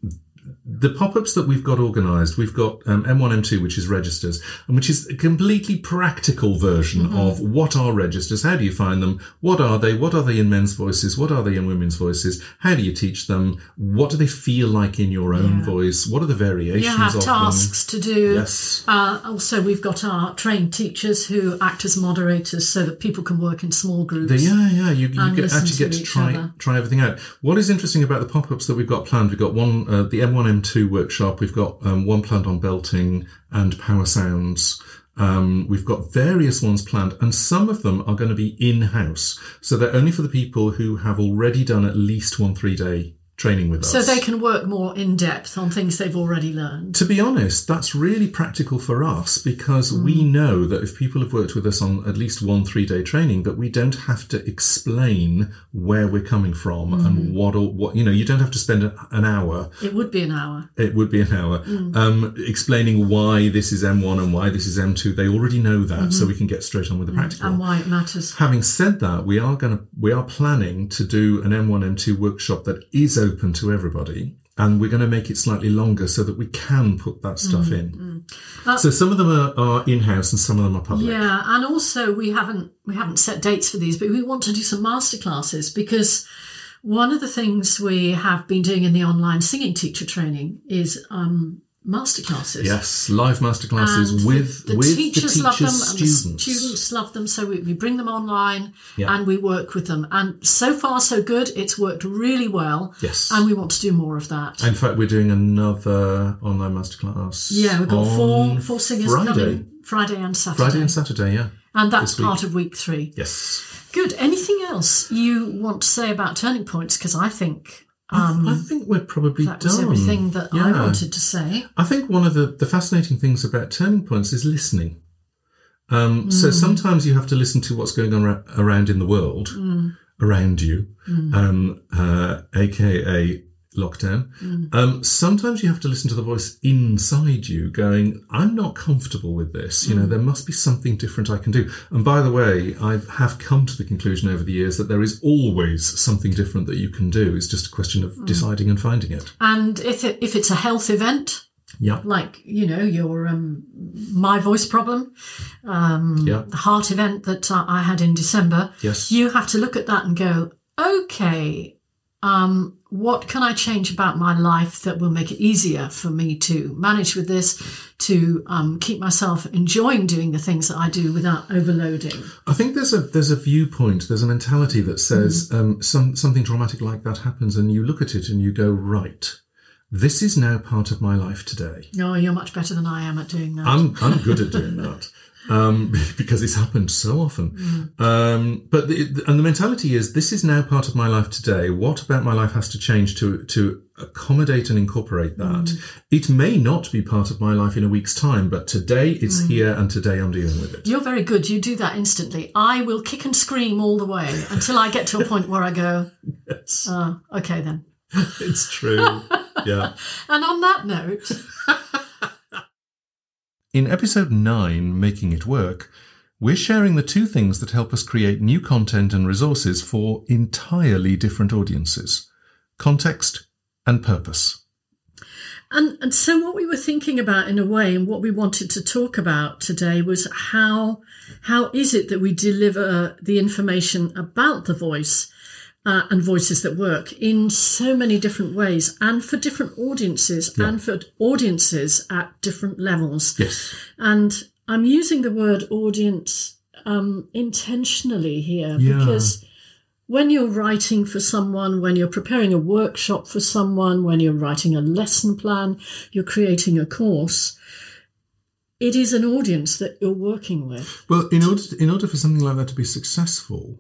Speaker 1: the pop-ups that we've got organised, we've got um, M1, M2, which is registers, and which is a completely practical version of what are registers, how do you find them, what are they, what are they in men's voices, what are they in women's voices, how do you teach them, what do they feel like in your own
Speaker 3: Yeah.
Speaker 1: voice, what are the variations
Speaker 3: You have tasks to do.
Speaker 1: Yes.
Speaker 3: Uh, also, we've got our trained teachers who act as moderators so that people can work in small groups.
Speaker 1: The- yeah, yeah, you, you get, actually
Speaker 3: to
Speaker 1: get to try
Speaker 3: other.
Speaker 1: try everything out. What is interesting about the pop-ups that we've got planned? We've got one, uh, the M1, M2 workshop. We've got um, one planned on belting and power sounds. Um, we've got various ones planned, and some of them are going to be in-house. So they're only for the people who have already done at least one three-day training with us.
Speaker 3: So they can work more in depth on things they've already learned.
Speaker 1: To be honest, that's really practical for us because
Speaker 3: Mm.
Speaker 1: we know that if people have worked with us on at least one three day training, that we don't have to explain where we're coming from
Speaker 3: Mm.
Speaker 1: and what all, what you know. You don't have to spend an hour.
Speaker 3: It would be an hour.
Speaker 1: It would be an hour
Speaker 3: Mm.
Speaker 1: um, explaining why this is M1 and why this is M2. They already know that,
Speaker 3: Mm-hmm.
Speaker 1: so we can get straight on with the practical.
Speaker 3: And why it matters.
Speaker 1: Having said that, we are going to we are planning to do an M1 M2 workshop that is open to everybody, and we're going to make it slightly longer so that we can put that stuff
Speaker 3: Mm,
Speaker 1: in. so some of them are, are in house and some of them are public.
Speaker 3: Uh, Yeah, and also we haven't we haven't set dates for these, but we want to do some masterclasses because one of the things we have been doing in the online singing teacher training is um, masterclasses.
Speaker 1: Yes, live masterclasses
Speaker 3: And
Speaker 1: with
Speaker 3: the, the
Speaker 1: with
Speaker 3: teachers
Speaker 1: the
Speaker 3: love them
Speaker 1: teachers'
Speaker 3: and the
Speaker 1: students.
Speaker 3: students love them so we, we bring them online
Speaker 1: Yeah.
Speaker 3: and we work with them and so far so good it's worked really well
Speaker 1: Yes.
Speaker 3: and we want to do more of that
Speaker 1: In fact, we're doing another online masterclass.
Speaker 3: yeah we've got four four singers
Speaker 1: Friday.
Speaker 3: coming friday and saturday
Speaker 1: Friday and Saturday, yeah.
Speaker 3: and that's part of week three
Speaker 1: Yes.
Speaker 3: good anything else you want to say about turning points because i think
Speaker 1: I think we're probably
Speaker 3: that
Speaker 1: done.
Speaker 3: was everything that i wanted to say
Speaker 1: I think one of the, the fascinating things about turning points is listening. Um,
Speaker 3: Mm.
Speaker 1: So sometimes you have to listen to what's going on ra- around in the world. around you, um, uh, aka lockdown. Um, sometimes you have to listen to the voice inside you going, I'm not comfortable with this. You know, there must be something different I can do. And by the way, I have come to the conclusion over the years that there is always something different that you can do. It's just a question of deciding and finding it.
Speaker 3: And if it, if it's a health event,
Speaker 1: Yeah.
Speaker 3: like you know your um, my voice problem, um,
Speaker 1: Yeah.
Speaker 3: the heart event that uh, I had in December,
Speaker 1: Yes.
Speaker 3: you have to look at that and go, okay, um, what can I change about my life that will make it easier for me to manage with this, to um, keep myself enjoying doing the things that I do without overloading?
Speaker 1: I think there's a there's a viewpoint, there's a mentality that says um, some something traumatic like that happens, and you look at it and you go, right, this is now part of my life today.
Speaker 3: No, you're much better than I am at doing that.
Speaker 1: I'm I'm good at doing that um, because it's happened so often. Um, but the, and the mentality is this is now part of my life today. What about my life has to change to to accommodate and incorporate that? It may not be part of my life in a week's time, but today it's here and today I'm dealing with it.
Speaker 3: You're very good. You do that instantly. I will kick and scream all the way until I get to a point where I go,
Speaker 1: Yes,
Speaker 3: uh, okay then.
Speaker 1: it's true. yeah.
Speaker 3: And on that note,
Speaker 1: In episode 9, Making It Work, we're sharing the two things that help us create new content and resources for entirely different audiences context and purpose.
Speaker 3: and and so what we were thinking about in a way, and what we wanted to talk about today was how how is it that we deliver the information about the voice uh, and voices that work in so many different ways, and for different audiences, and for audiences at different levels.
Speaker 1: Yes.
Speaker 3: And I'm using the word audience um, intentionally here
Speaker 1: Yeah.
Speaker 3: because when you're writing for someone, when you're preparing a workshop for someone, when you're writing a lesson plan, you're creating a course, it is an audience that you're working with.
Speaker 1: Well, in order to, in order for something like that to be successful,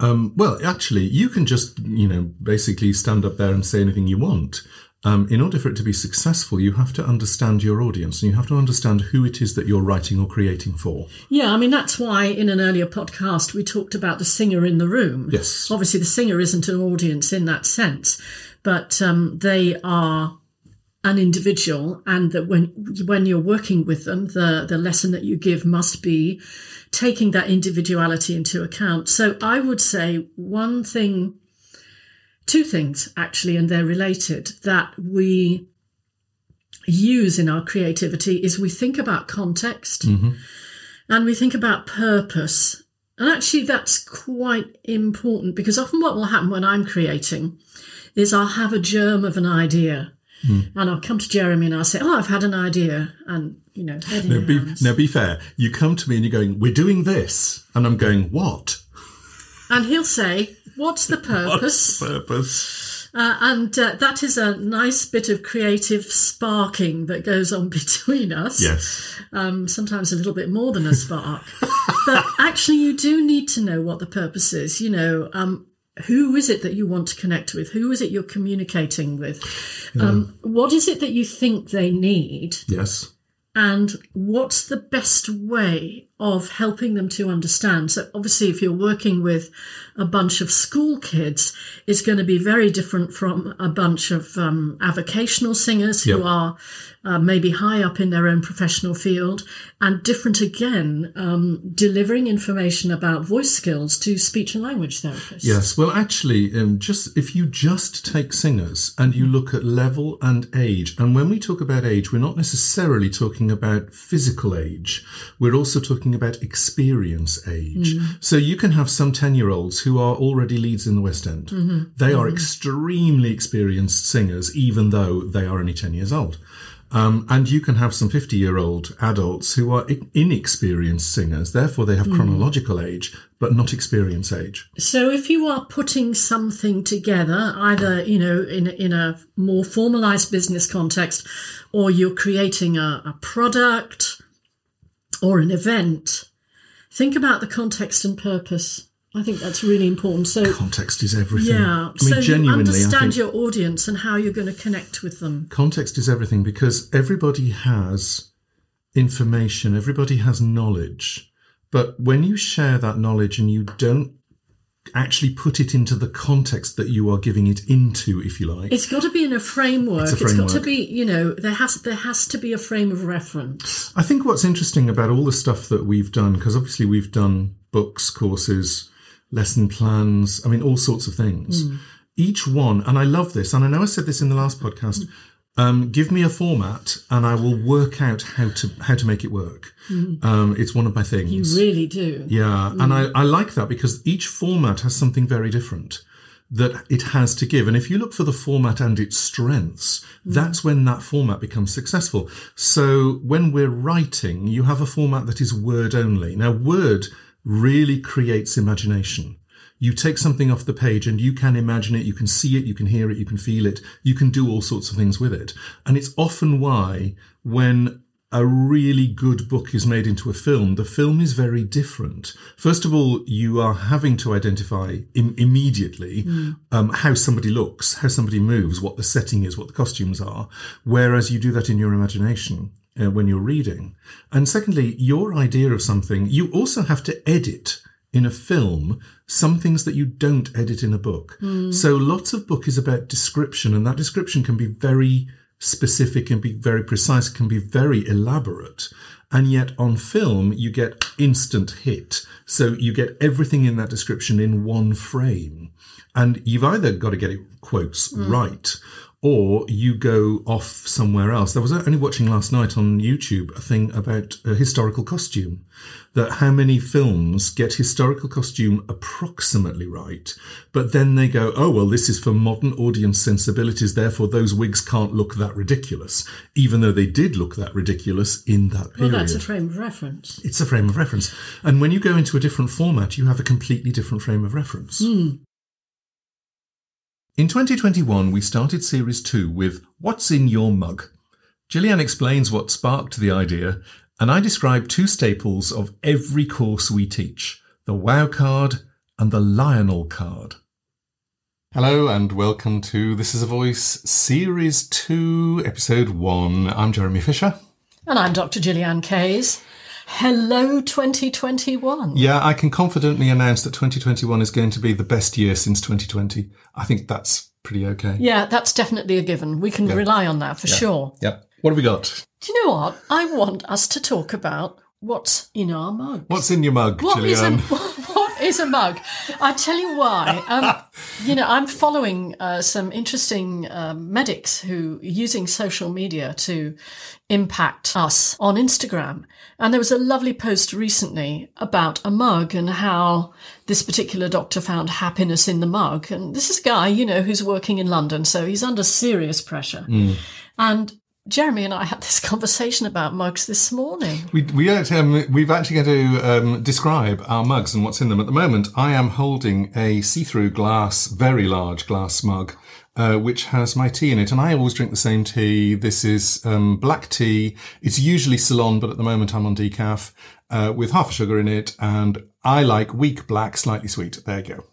Speaker 1: um, well, actually, you can just you know basically stand up there and say anything you want. Um, in order for it to be successful, you have to understand your audience and you have to understand who it is that you're writing or creating for.
Speaker 3: Yeah, I mean, that's why in an earlier podcast we talked about the singer in the room.
Speaker 1: Yes.
Speaker 3: Obviously, the singer isn't an audience in that sense, but um, they are an individual, and that when when you're working with them, the the lesson that you give must be taking that individuality into account. So I would say one thing, two things actually, and they're related that we use in our creativity is we think about context mm-hmm. and we think about purpose. And actually, that's quite important because often what will happen when I'm creating is I'll have a germ of an idea. And I'll come to Jeremy and I'll say, Oh, I've had an idea. And, you know,
Speaker 1: Now be, now, be fair. You come to me and you're going, "We're doing this," and I'm going, "What?
Speaker 3: And he'll say, What's the
Speaker 1: What's
Speaker 3: purpose?
Speaker 1: the purpose?"
Speaker 3: Uh, and uh, that is a nice bit of creative sparking that goes on between us.
Speaker 1: Yes.
Speaker 3: um, sometimes a little bit more than a spark. but actually, you do need to know what the purpose is. You know, um, who is it that you want to connect with? Who is it you're communicating with? Um, what is it that you think they need?
Speaker 1: Yes.
Speaker 3: And what's the best way of helping them to understand? So, obviously, if you're working with a bunch of school kids, it's going to be very different from a bunch of um, avocational singers who are uh, maybe high up in their own professional field, and different again, um, delivering information about voice skills to speech and language therapists.
Speaker 1: Yes, well, actually, um, just if you just take singers and you look at level and age, and when we talk about age, we're not necessarily talking about physical age. We're also talking about experience age. Mm-hmm. So you can have some ten-year-olds who are already leads in the West End. Mm-hmm. They are mm-hmm. extremely experienced singers, even though they are only ten years old. Um, and you can have some 50 year old adults who are inexperienced singers. Therefore, they have mm. chronological age, but not experience age.
Speaker 3: So if you are putting something together, either you know in a- in a more formalized business context, or you're creating a, a product or an event, think about the context and purpose. I think that's really important. So
Speaker 1: Context is everything.
Speaker 3: yeah,
Speaker 1: I mean,
Speaker 3: so you
Speaker 1: genuinely, I
Speaker 3: understand your audience and how you're going to connect with them.
Speaker 1: context is everything because everybody has information, everybody has knowledge. But when you share that knowledge and you don't actually put it into the context that you are giving it into, if you like.
Speaker 3: It's got to be in a framework.
Speaker 1: It's a
Speaker 3: it's got to be, you know, there has there has to be a frame of reference.
Speaker 1: I think what's interesting about all the stuff that we've done, because obviously we've done books, courses, lesson plans, I mean, all sorts of things.
Speaker 3: Hmm.
Speaker 1: Each one, and I love this, and I know I said this in the last podcast. Um, give me a format, and I will work out how to how to make it work. Um, it's one of my things.
Speaker 3: You really do.
Speaker 1: Yeah, and I, I like that because each format has something very different that it has to give. And if you look for the format and its strengths, that's when that format becomes successful. So when we're writing, you have a format that is word only. Now, word really creates imagination. You take something off the page and you can imagine it, you can see it, you can hear it, you can feel it, you can do all sorts of things with it. And it's often why when a really good book is made into a film, the film is very different. First of all, you are having to identify Im- immediately um, how somebody looks, how somebody moves, what the setting is, what the costumes are, whereas you do that in your imagination. Uh, when you're reading. And secondly, your idea of something, you also have to edit in a film some things that you don't edit in a book. Hmm. So lots of book is about description and that description can be very specific and be very precise, can be very elaborate. And yet on film, you get instant hit. So you get everything in that description in one frame. And you've either got to get it quotes hmm. right or you go off somewhere else. I was only watching last night on YouTube a thing about a historical costume. That how many films get historical costume approximately right, but then they go, oh, well, this is for modern audience sensibilities, therefore those wigs can't look that ridiculous, even though they did look that ridiculous in that period.
Speaker 3: Well, that's a frame of reference.
Speaker 1: it's a frame of reference. And when you go into a different format, you have a completely different frame of reference. Hmm. In 2021, we started Series 2 with What's in Your Mug? Gillian explains what sparked the idea, and I describe two staples of every course we teach the WOW card and the Lionel card. Hello, and welcome to This is a Voice Series 2, Episode 1. I'm Jeremy Fisher.
Speaker 3: And I'm Dr. Gillian Kayes. Hello, 2021.
Speaker 1: Yeah, I can confidently announce that 2021 is going to be the best year since 2020. I think that's pretty okay.
Speaker 3: Yeah, that's definitely a given. We can rely on that for sure.
Speaker 1: Yep. What have we got?
Speaker 3: Do you know what? I want us to talk about what's in our mugs.
Speaker 1: What's in your mug,
Speaker 3: What
Speaker 1: Gillian?
Speaker 3: what is a mug? I tell you why. Um, you know, I'm following uh, some interesting um, medics who are using social media to impact us on Instagram, and there was a lovely post recently about a mug and how this particular doctor found happiness in the mug. And this is a guy, you know, who's working in London, so he's under serious pressure. And Jeremy and I had this conversation about mugs this morning.
Speaker 1: We, we don't, um, we've actually got to um, describe our mugs and what's in them. At the moment, I am holding a see-through glass, very large glass mug, uh, which has my tea in it. And I always drink the same tea. This is um, black tea. It's usually Ceylon, but at the moment I'm on decaf uh, with half a sugar in it. And I like weak black, slightly sweet. There you go.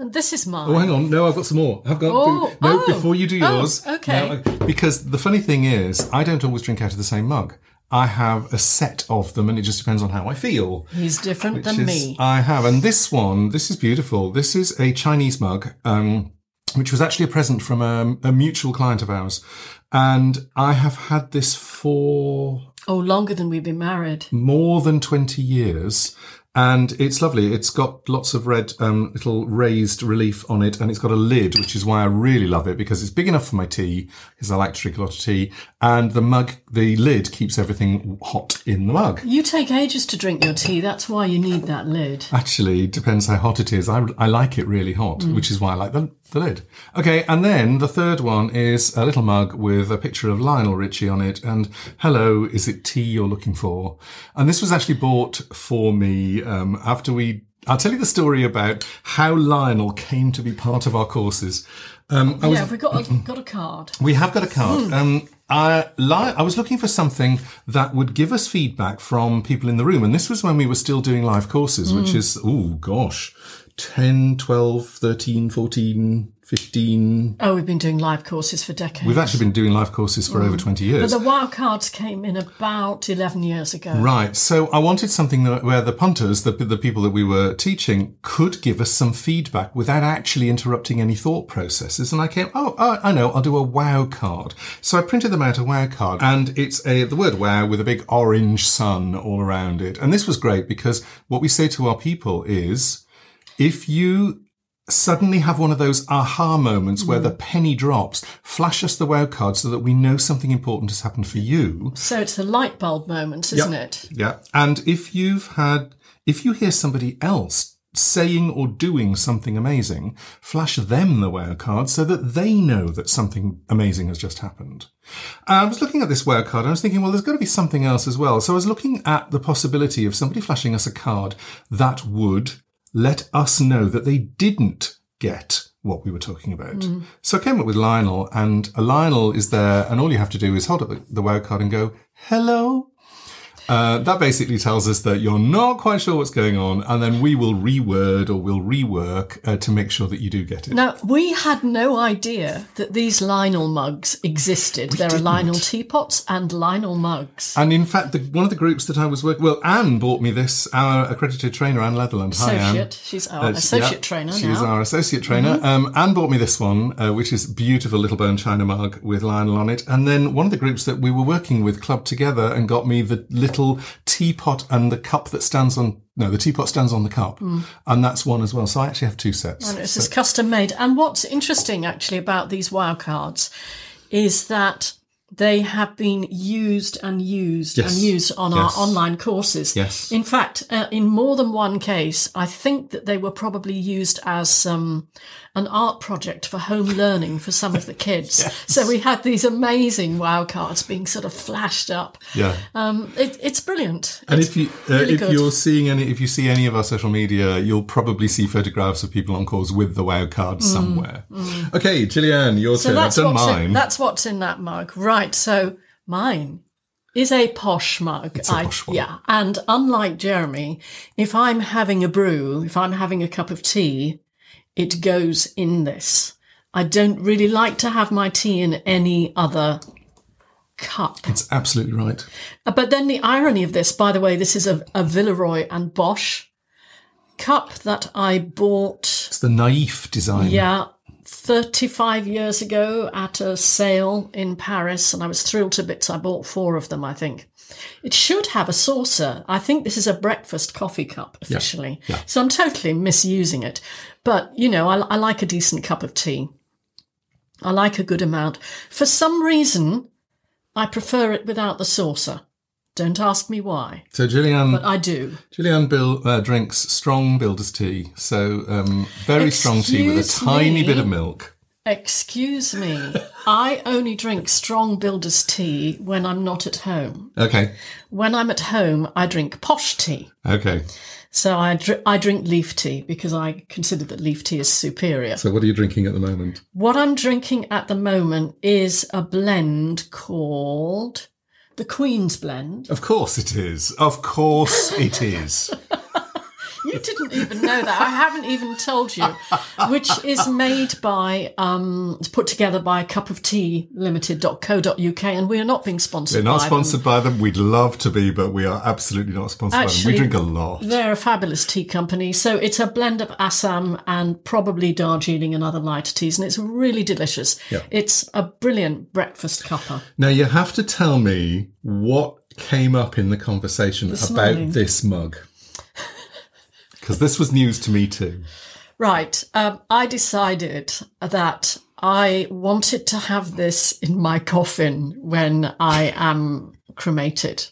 Speaker 3: And this is mine.
Speaker 1: Oh, hang on. No, I've got some more. I've got
Speaker 3: Oh,
Speaker 1: no.
Speaker 3: oh.
Speaker 1: before you do
Speaker 3: Oh,
Speaker 1: yours,
Speaker 3: okay.
Speaker 1: no, I- because the funny thing is, I don't always drink out of the same mug. I have a set of them, and it just depends on how I feel.
Speaker 3: He's different than
Speaker 1: is-
Speaker 3: me.
Speaker 1: I have, and this one, this is beautiful. This is a Chinese mug, um, which was actually a present from a, a mutual client of ours, and I have had this for
Speaker 3: Oh, longer than we've been married.
Speaker 1: more than 20 years. And it's lovely. It's got lots of red, um, little raised relief on it, and it's got a lid, which is why I really love it because it's big enough for my tea, because I like to drink a lot of tea. And the mug, the lid keeps everything hot in the mug.
Speaker 3: You take ages to drink your tea. That's why you need that lid.
Speaker 1: Actually, it depends how hot it is. I, I like it really hot, which is why I like the, the lid. Okay, and then the third one is a little mug with a picture of Lionel Richie on it. And hello, is it tea you're looking for? And this was actually bought for me um, after we. I'll tell you the story about how Lionel came to be part of our courses. Um, I was
Speaker 3: Yeah, we got a, got a card.
Speaker 1: we have got a card. Um, I, I was looking for something that would give us feedback from people in the room. And this was when we were still doing live courses, which is, oh gosh, 10, 12, 13, 14, 15.
Speaker 3: Oh, we've been doing live courses for decades.
Speaker 1: We've actually been doing live courses for over mm.
Speaker 3: 20
Speaker 1: years But
Speaker 3: the wild cards came in about 11 years ago.
Speaker 1: Right. So I wanted something that, where the punters, the, the people that we were teaching, could give us some feedback without actually interrupting any thought processes. And I came, oh, oh, I know, I'll do a wow card. So I printed them out a wow card and it's a, the word wow with a big orange sun all around it. And this was great because what we say to our people is, if you suddenly have one of those aha moments where hmm. the penny drops, flash us the wow card so that we know something important has happened for you.
Speaker 3: So it's a light bulb moment, isn't it?
Speaker 1: Yeah. And if you've had, if you hear somebody else saying or doing something amazing, flash them the wow card so that they know that something amazing has just happened. Uh, I was looking at this wow card and I was thinking, well, there's got to be something else as well. So I was looking at the possibility of somebody flashing us a card that would let us know that they didn't get what we were talking about. Mm. So I came up with Lionel and a Lionel is there and all you have to do is hold up the, the wow card and go, hello. Uh, that basically tells us that you're not quite sure what's going on, and then we will reword or we'll rework uh, to make sure that you do get it.
Speaker 3: Now, we had no idea that these Lionel mugs existed. there are
Speaker 1: didn't.
Speaker 3: Lionel teapots and Lionel mugs.
Speaker 1: And in fact, the, one of the groups that I was working, well, Anne bought me this, our accredited trainer, Anne Leatherland. Hi, Anne.
Speaker 3: She's our
Speaker 1: Uh,
Speaker 3: associate
Speaker 1: yeah,
Speaker 3: trainer
Speaker 1: She's
Speaker 3: now. Mm-hmm.
Speaker 1: our associate trainer. Um, Anne bought me this one, uh, which is beautiful little bone china mug with Lionel on it. And then one of the groups that we were working with clubbed together and got me the little teapot and the cup that stands on. No, the teapot stands on the cup, and that's one as well. So I actually have two sets.
Speaker 3: Mm. And it's
Speaker 1: So-
Speaker 3: custom made. And what's interesting actually about these wow cards is that they have been used and used
Speaker 1: Yes.
Speaker 3: and used on
Speaker 1: Yes.
Speaker 3: our online courses.
Speaker 1: Yes.
Speaker 3: In fact, uh, in more than one case, I think that they were probably used as um, an art project for home learning for some of the kids. So we had these amazing wow cards being sort of flashed up.
Speaker 1: yeah.
Speaker 3: Um, it, it's brilliant.
Speaker 1: And
Speaker 3: It's
Speaker 1: if you uh,
Speaker 3: really
Speaker 1: if
Speaker 3: good.
Speaker 1: you're seeing any if you see any of our social media, you'll probably see photographs of people on calls with the wow card somewhere. Okay, Gillian, your
Speaker 3: Mm, So
Speaker 1: turn. I've
Speaker 3: that's
Speaker 1: done mine.
Speaker 3: In, that's what's in that mug, right? So mine is a posh mug.
Speaker 1: It's a posh one.
Speaker 3: Yeah, and unlike Jeremy, if I'm having a brew, if I'm having a cup of tea, it goes in this. I don't really like to have my tea in any other cup.
Speaker 1: it's absolutely right.
Speaker 3: Uh, But then the irony of this, by the way, this is a, a Villeroy and Boch cup that I bought
Speaker 1: It's the naif design.
Speaker 3: yeah, 35 years ago at a sale in Paris, and I was thrilled to bits. I bought four of them, I think. It should have a saucer. I think this is a breakfast coffee cup officially.
Speaker 1: yeah.
Speaker 3: So I'm totally misusing it. But, you know, I, I like a decent cup of tea. I like a good amount. For some reason, I prefer it without the saucer. Don't ask me why,
Speaker 1: So Gillian,
Speaker 3: but I do.
Speaker 1: Gillian Bill uh, drinks strong builder's tea. So um, very strong tea with a tiny
Speaker 3: me?
Speaker 1: bit of milk.
Speaker 3: Excuse me. I only drink strong builder's tea when I'm not at home.
Speaker 1: Okay,
Speaker 3: When I'm at home, I drink posh tea.
Speaker 1: okay.
Speaker 3: So I, dr- I drink leaf tea because I consider that leaf tea is superior.
Speaker 1: So what are you drinking at the moment?
Speaker 3: What I'm drinking at the moment is a blend called the Queen's Blend.
Speaker 1: Of course it is. Of course it is.
Speaker 3: You didn't even know that. I haven't even told you, which is made by, um, it's put together by Cup of Tea Limited.co.uk, and we are not being sponsored.
Speaker 1: We're not
Speaker 3: by them.
Speaker 1: sponsored by them. We'd love to be, but we are absolutely not sponsored by them. We drink a lot.
Speaker 3: They're a fabulous tea company. So it's a blend of Assam and probably Darjeeling and other lighter teas, and it's really delicious.
Speaker 1: Yeah.
Speaker 3: It's a brilliant breakfast cuppa.
Speaker 1: Now you have to tell me what came up in the conversation
Speaker 3: This
Speaker 1: about
Speaker 3: morning.
Speaker 1: this mug. Because this was news to me too.
Speaker 3: Right. Um, I decided that I wanted to have this in my coffin when I am cremated.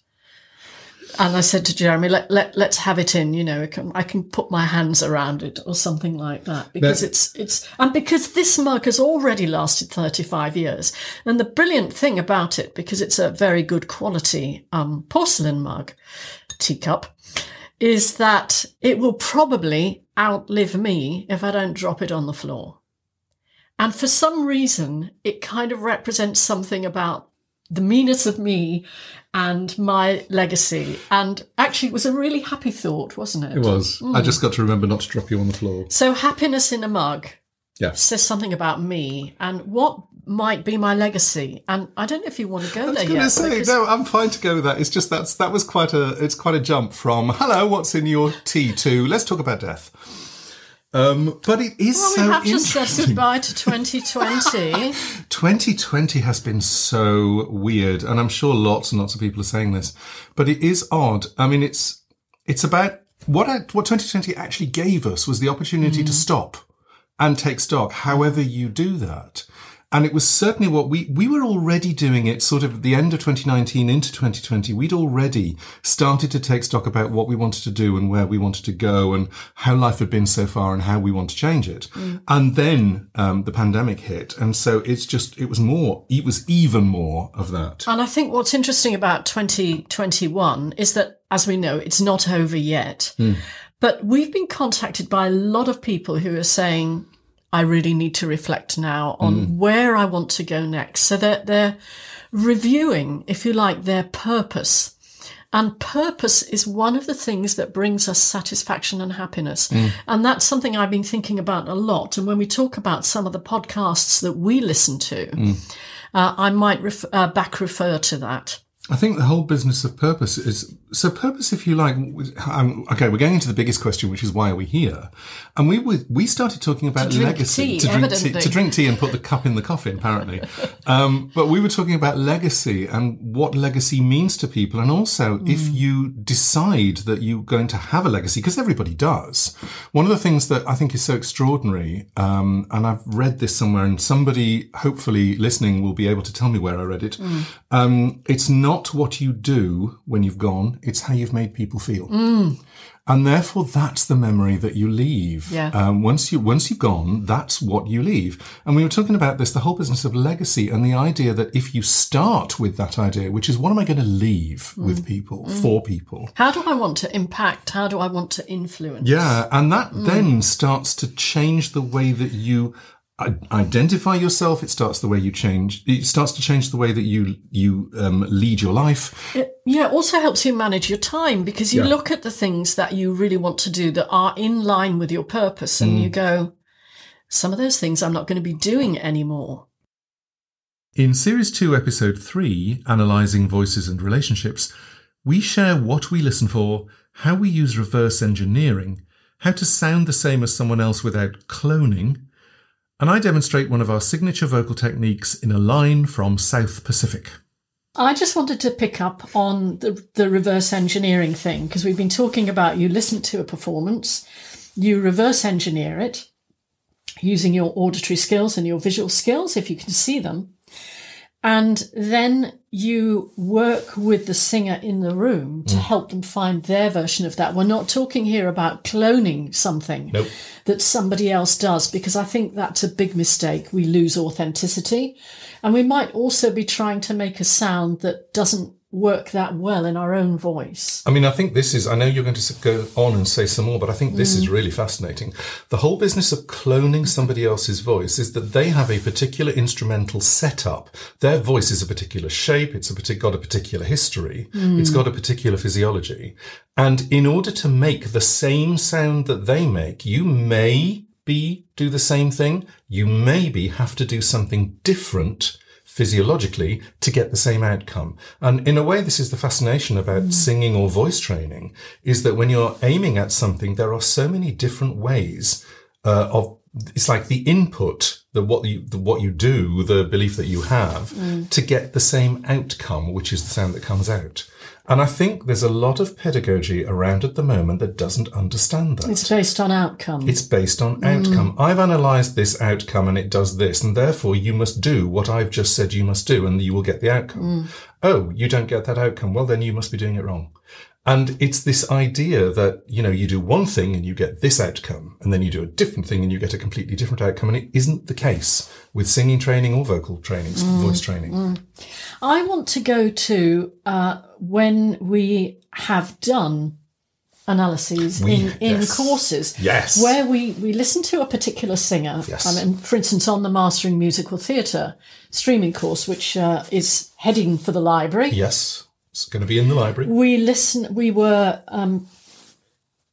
Speaker 3: And I said to Jeremy, let, let, let's have it in, you know, I can, I can put my hands around it or something like that because it's, it's, and because this mug has already lasted 35 years. And the brilliant thing about it, because it's a very good quality, um, porcelain mug, teacup, is that it will probably outlive me if I don't drop it on the floor. And for some reason, it kind of represents something about the meanness of me and my legacy. And actually, it was a really happy thought, wasn't it?
Speaker 1: It was. I hmm. just got to remember not to drop you on the floor.
Speaker 3: So, happiness in a mug.
Speaker 1: Yeah.
Speaker 3: says something about me and what might be my legacy. And I don't know if you want to go
Speaker 1: I was
Speaker 3: there yet.
Speaker 1: say
Speaker 3: because-
Speaker 1: no. I'm fine to go with that. It's just that's that was quite a it's quite a jump from hello, what's in your tea to let's talk about death. Um, but it is
Speaker 3: Well,
Speaker 1: so
Speaker 3: we have just said goodbye to 2020.
Speaker 1: 2020 has been so weird, and I'm sure lots and lots of people are saying this, but it is odd. I mean, it's it's about what I, what 2020 actually gave us was the opportunity to stop and take stock. However, you do that. And it was certainly what we, we were already doing it sort of at the end of 2019 into 2020. We'd already started to take stock about what we wanted to do and where we wanted to go and how life had been so far and how we want to change it. And then, um, the pandemic hit. And so it's just, it was more, it was even more of that.
Speaker 3: And I think what's interesting about 2021 is that, as we know, it's not over yet. But we've been contacted by a lot of people who are saying, I really need to reflect now on where I want to go next. So they're, they're reviewing, if you like, their purpose. And purpose is one of the things that brings us satisfaction and happiness. And that's something I've been thinking about a lot. And when we talk about some of the podcasts that we listen to, uh, I might ref- uh, back refer to that.
Speaker 1: I think the whole business of purpose is so purpose, if you like. Um, okay, we're going into the biggest question, which is why are we here? And we were, we started talking about
Speaker 3: drink
Speaker 1: legacy
Speaker 3: tea,
Speaker 1: to drink tea, to drink tea and put the cup in the coffin, apparently. um, but we were talking about legacy and what legacy means to people, and also if you decide that you're going to have a legacy, because everybody does. One of the things that I think is so extraordinary, um, and I've read this somewhere, and somebody hopefully listening will be able to tell me where I read it. Um, it's not what you do when you've gone; it's how you've made people feel. Mm. And therefore, that's the memory that you leave.
Speaker 3: Yeah.
Speaker 1: Um, once you once you've gone, that's what you leave. And we were talking about this, the whole business of legacy, and the idea that if you start with that idea, which is what am I going to leave mm. with people mm. for people,
Speaker 3: How do I want to impact? How do I want to influence?
Speaker 1: yeah, and that then starts to change the way that you identify yourself. It starts the way you change. It starts to change the way that you you um, lead your life.
Speaker 3: Yeah, it also helps you manage your time because you
Speaker 1: Yeah.
Speaker 3: look at the things that you really want to do that are in line with your purpose and you go, some of those things I'm not going to be doing anymore.
Speaker 1: In Series 2, Episode 3, Analysing Voices and Relationships, we share what we listen for, how we use reverse engineering, how to sound the same as someone else without cloning, and I demonstrate one of our signature vocal techniques in a line from South Pacific.
Speaker 3: I just wanted to pick up on the, the reverse engineering thing because we've been talking about you listen to a performance, you reverse engineer it using your auditory skills and your visual skills if you can see them. And then you work with the singer in the room to mm. help them find their version of that. We're not talking here about cloning something
Speaker 1: Nope.
Speaker 3: that somebody else does, because I think that's a big mistake. We lose authenticity. And we might also be trying to make a sound that doesn't work that well in our own voice.
Speaker 1: I mean, I think this is, I know you're going to go on and say some more, but I think this is mm. really fascinating. The whole business of cloning somebody else's voice is that they have a particular instrumental setup. Their voice is a particular shape. It's a got a particular history. Mm. It's got a particular physiology. And in order to make the same sound that they make, you may be do the same thing. You maybe have to do something different physiologically to get the same outcome. And in a way, this is the fascination about singing or voice training is that when you're aiming at something, there are so many different ways uh, of it's like the input, the what you the, what you do, the belief that you have to get the same outcome, which is the sound that comes out. And I think there's a lot of pedagogy around at the moment that doesn't understand that.
Speaker 3: It's based on outcome.
Speaker 1: It's based on outcome. Mm. I've analysed this outcome and it does this, and therefore you must do what I've just said you must do, and you will get the outcome. Mm. Oh, you don't get that outcome. Well, then you must be doing it wrong. And it's this idea that, you know, you do one thing and you get this outcome, and then you do a different thing and you get a completely different outcome. And it isn't the case with singing training or vocal training, voice training.
Speaker 3: I want to go to uh, when we have done analyses
Speaker 1: We-
Speaker 3: in, in
Speaker 1: yes.
Speaker 3: courses.
Speaker 1: Yes.
Speaker 3: Where we, we listen to a particular singer.
Speaker 1: Yes.
Speaker 3: I mean, for instance, on the Mastering Musical Theatre streaming course, which uh, is heading for the library.
Speaker 1: Yes. It's going to be in the library.
Speaker 3: we listen we were um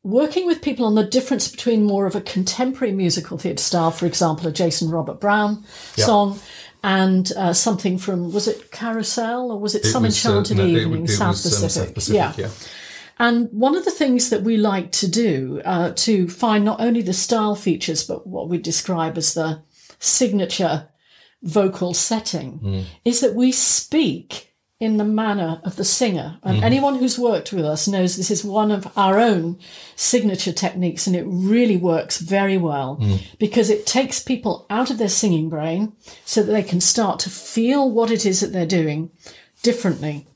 Speaker 3: working with people on the difference between more of a contemporary musical theatre style, for example, a Jason Robert Brown
Speaker 1: Yeah.
Speaker 3: song, and uh, something from was it Carousel or was it, Some
Speaker 1: was, uh,
Speaker 3: Enchanted
Speaker 1: no,
Speaker 3: Evening,
Speaker 1: w- it
Speaker 3: South,
Speaker 1: was, um,
Speaker 3: Pacific.
Speaker 1: South Pacific, yeah.
Speaker 3: And one of the things that we like to do uh, to find not only the style features, but what we describe as the signature vocal setting
Speaker 1: Hmm.
Speaker 3: is that we speak in the manner of the singer. And
Speaker 1: Hmm.
Speaker 3: anyone who's worked with us knows this is one of our own signature techniques, and it really works very well
Speaker 1: Hmm.
Speaker 3: because it takes people out of their singing brain so that they can start to feel what it is that they're doing differently.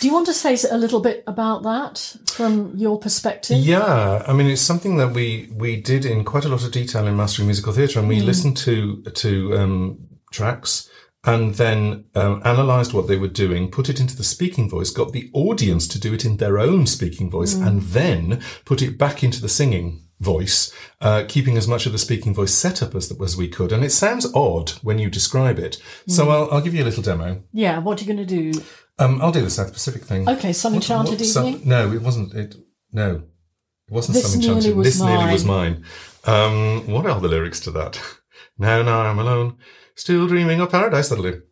Speaker 3: Do you want to say a little bit about that from your perspective?
Speaker 1: Yeah, I mean it's something that we we did in quite a lot of detail in Mastering Musical Theatre, and we listened to to um, tracks and then um, analysed what they were doing, put it into the speaking voice, got the audience to do it in their own speaking voice, and then put it back into the singing voice, uh, keeping as much of the speaking voice set up as as we could. And it sounds odd when you describe it, so I'll, I'll give you a little demo.
Speaker 3: Yeah, what are you going to do?
Speaker 1: Um, I'll do the South Pacific thing.
Speaker 3: Okay, Some Enchanted
Speaker 1: what- some-
Speaker 3: Evening?
Speaker 1: no, it wasn't. It no, it wasn't
Speaker 3: This
Speaker 1: some
Speaker 3: nearly
Speaker 1: enchanted.
Speaker 3: was
Speaker 1: this nearly
Speaker 3: mine.
Speaker 1: was mine. Um, what are the lyrics to that? now, now I'm alone, still dreaming of paradise. That'll do.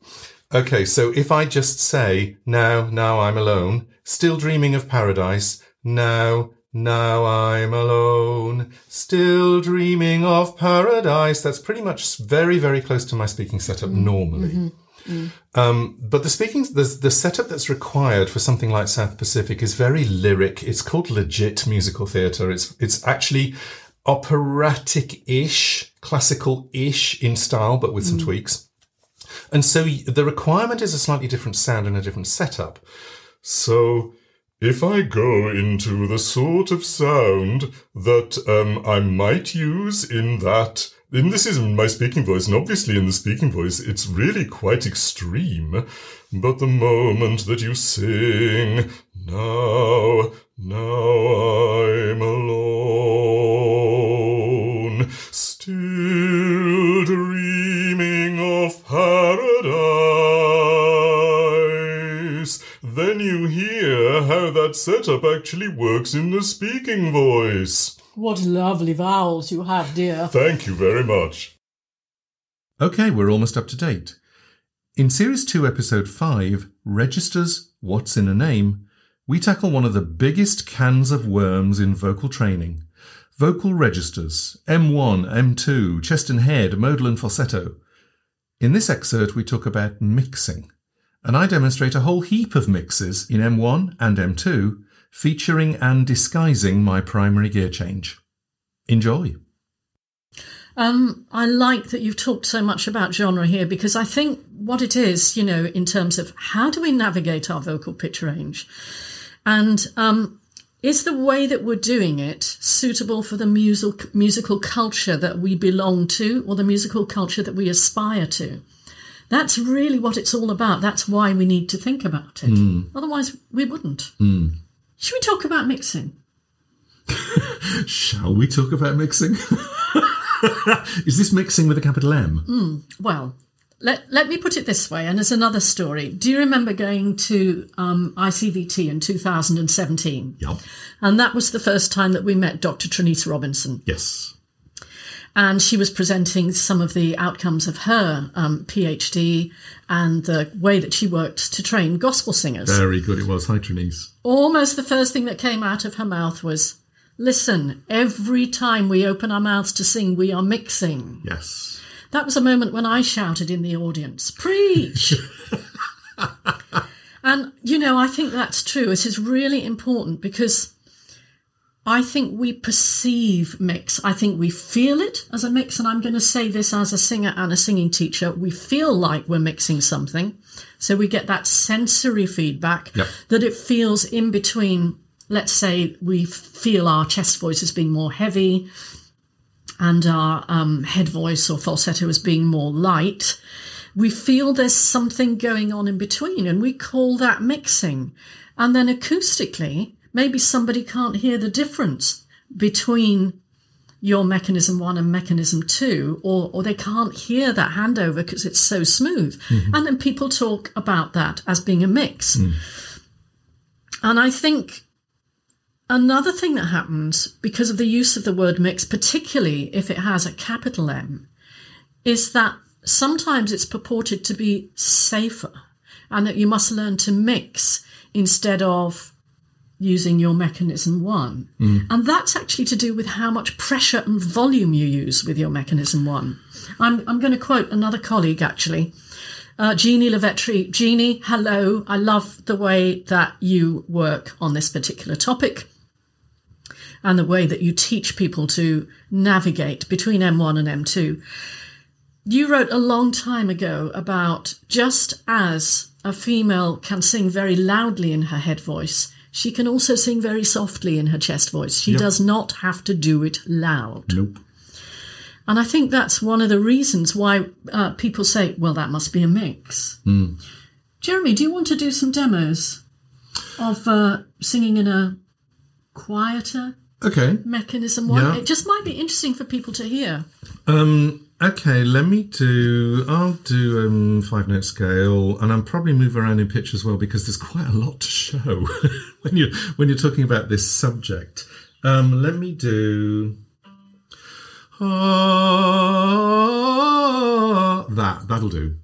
Speaker 1: Okay, so if I just say now, now I'm alone, still dreaming of paradise. Now, now I'm alone, still dreaming of paradise. That's pretty much very, very close to my speaking setup mm-hmm. normally. Mm-hmm. Mm. Um, but the speaking, the, the setup that's required for something like South Pacific is very lyric. It's called legit musical theatre. It's it's actually operatic-ish, classical-ish in style, but with some tweaks. And so the requirement is a slightly different sound and a different setup. So if I go into the sort of sound that um, I might use in that, and this is my speaking voice, and obviously in the speaking voice, it's really quite extreme. But the moment that you sing, now, now I'm alone, still dreaming of paradise. Then you hear how that setup actually works in the speaking voice.
Speaker 3: What lovely vowels you have, dear.
Speaker 1: Thank you very much. Okay, we're almost up to date. In Series 2, Episode 5, Registers What's in a Name, we tackle one of the biggest cans of worms in vocal training vocal registers M1, M2, chest and head, modal and falsetto. In this excerpt, we talk about mixing, and I demonstrate a whole heap of mixes in M1 and M2, featuring and disguising my primary gear change. Enjoy.
Speaker 3: Um, I like that you've talked so much about genre here because I think what it is, you know, in terms of how do we navigate our vocal pitch range, and um, is the way that we're doing it suitable for the musical musical culture that we belong to or the musical culture that we aspire to? That's really what it's all about. That's why we need to think about it. Hmm. Otherwise, we wouldn't. Hmm. Should we talk about mixing?
Speaker 1: Shall we talk about mixing? Is this mixing with a capital M? Hmm.
Speaker 3: Well, let, let me put it this way, and there's another story. Do you remember going to um, ICVT in 2017?
Speaker 1: Yep.
Speaker 3: And that was the first time that we met Dr. Trineice Robinson.
Speaker 1: Yes.
Speaker 3: And she was presenting some of the outcomes of her um, PhD and the way that she worked to train gospel singers.
Speaker 1: Very good it was. Hi, Trineice.
Speaker 3: Almost the first thing that came out of her mouth was, Listen, every time we open our mouths to sing, we are mixing.
Speaker 1: Yes.
Speaker 3: That was a moment when I shouted in the audience, Preach! and, you know, I think that's true. This is really important because I think we perceive mix. I think we feel it as a mix. And I'm going to say this as a singer and a singing teacher. We feel like we're mixing something. So we get that sensory feedback
Speaker 1: Yep.
Speaker 3: that it feels in between. Let's say we feel our chest voice as being more heavy and our um, head voice or falsetto as being more light, we feel there's something going on in between, and we call that mixing. And then acoustically, maybe somebody can't hear the difference between your mechanism one and mechanism two, or, or they can't hear that handover because it's so smooth. And then people talk about that as being a mix. And I think Another thing that happens because of the use of the word mix, particularly if it has a capital M, is that sometimes it's purported to be safer and that you must learn to mix instead of using your mechanism one. And that's actually to do with how much pressure and volume you use with your mechanism one. I'm, I'm going to quote another colleague actually. Uh, Jeannie LoVetri. Jeannie, hello. I love the way that you work on this particular topic and the way that you teach people to navigate between M1 and M2. You wrote a long time ago about just as a female can sing very loudly in her head voice, she can also sing very softly in her chest voice. She
Speaker 1: Yep.
Speaker 3: does not have to do it loud.
Speaker 1: Nope.
Speaker 3: And I think that's one of the reasons why uh, people say, well, that must be a mix. Jeremy, do you want to do some demos of uh, singing in a quieter
Speaker 1: Okay.
Speaker 3: mechanism one?
Speaker 1: Yeah.
Speaker 3: It just might be interesting for people to hear.
Speaker 1: Um. Okay. Let me do. I'll do um five note scale, and I'll probably move around in pitch as well because there's quite a lot to show when you when you're talking about this subject. Um. Let me do. Ah, that that'll do.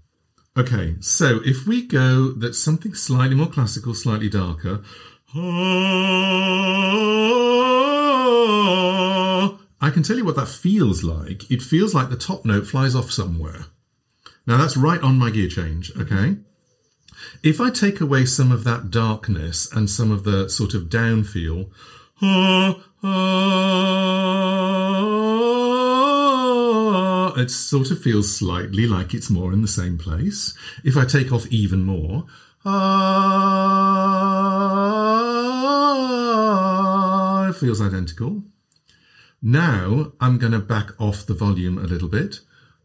Speaker 1: Okay, so if we go that's something slightly more classical, slightly darker. I can tell you what that feels like. It feels like the top note flies off somewhere. Now that's right on my gear change, okay? If I take away some of that darkness and some of the sort of down feel, it sort of feels slightly like it's more in the same place. If I take off even more, it feels identical. Now I'm going to back off the volume a little bit.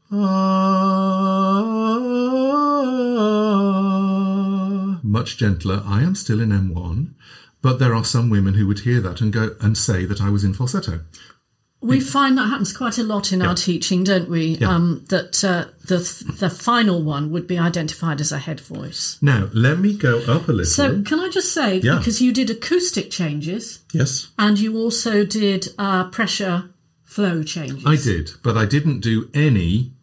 Speaker 1: Ah, much gentler. I am still in M1, but there are some women who would hear that and go and say that I was in falsetto.
Speaker 3: We find that happens quite a lot in our teaching, don't we? Um, that uh, the the final one would be identified as a head voice.
Speaker 1: Now let me go up a little.
Speaker 3: So, can I just say,
Speaker 1: Yeah.
Speaker 3: because you did acoustic changes
Speaker 1: yes,
Speaker 3: and you also did uh, pressure flow changes.
Speaker 1: I did, but I didn't do any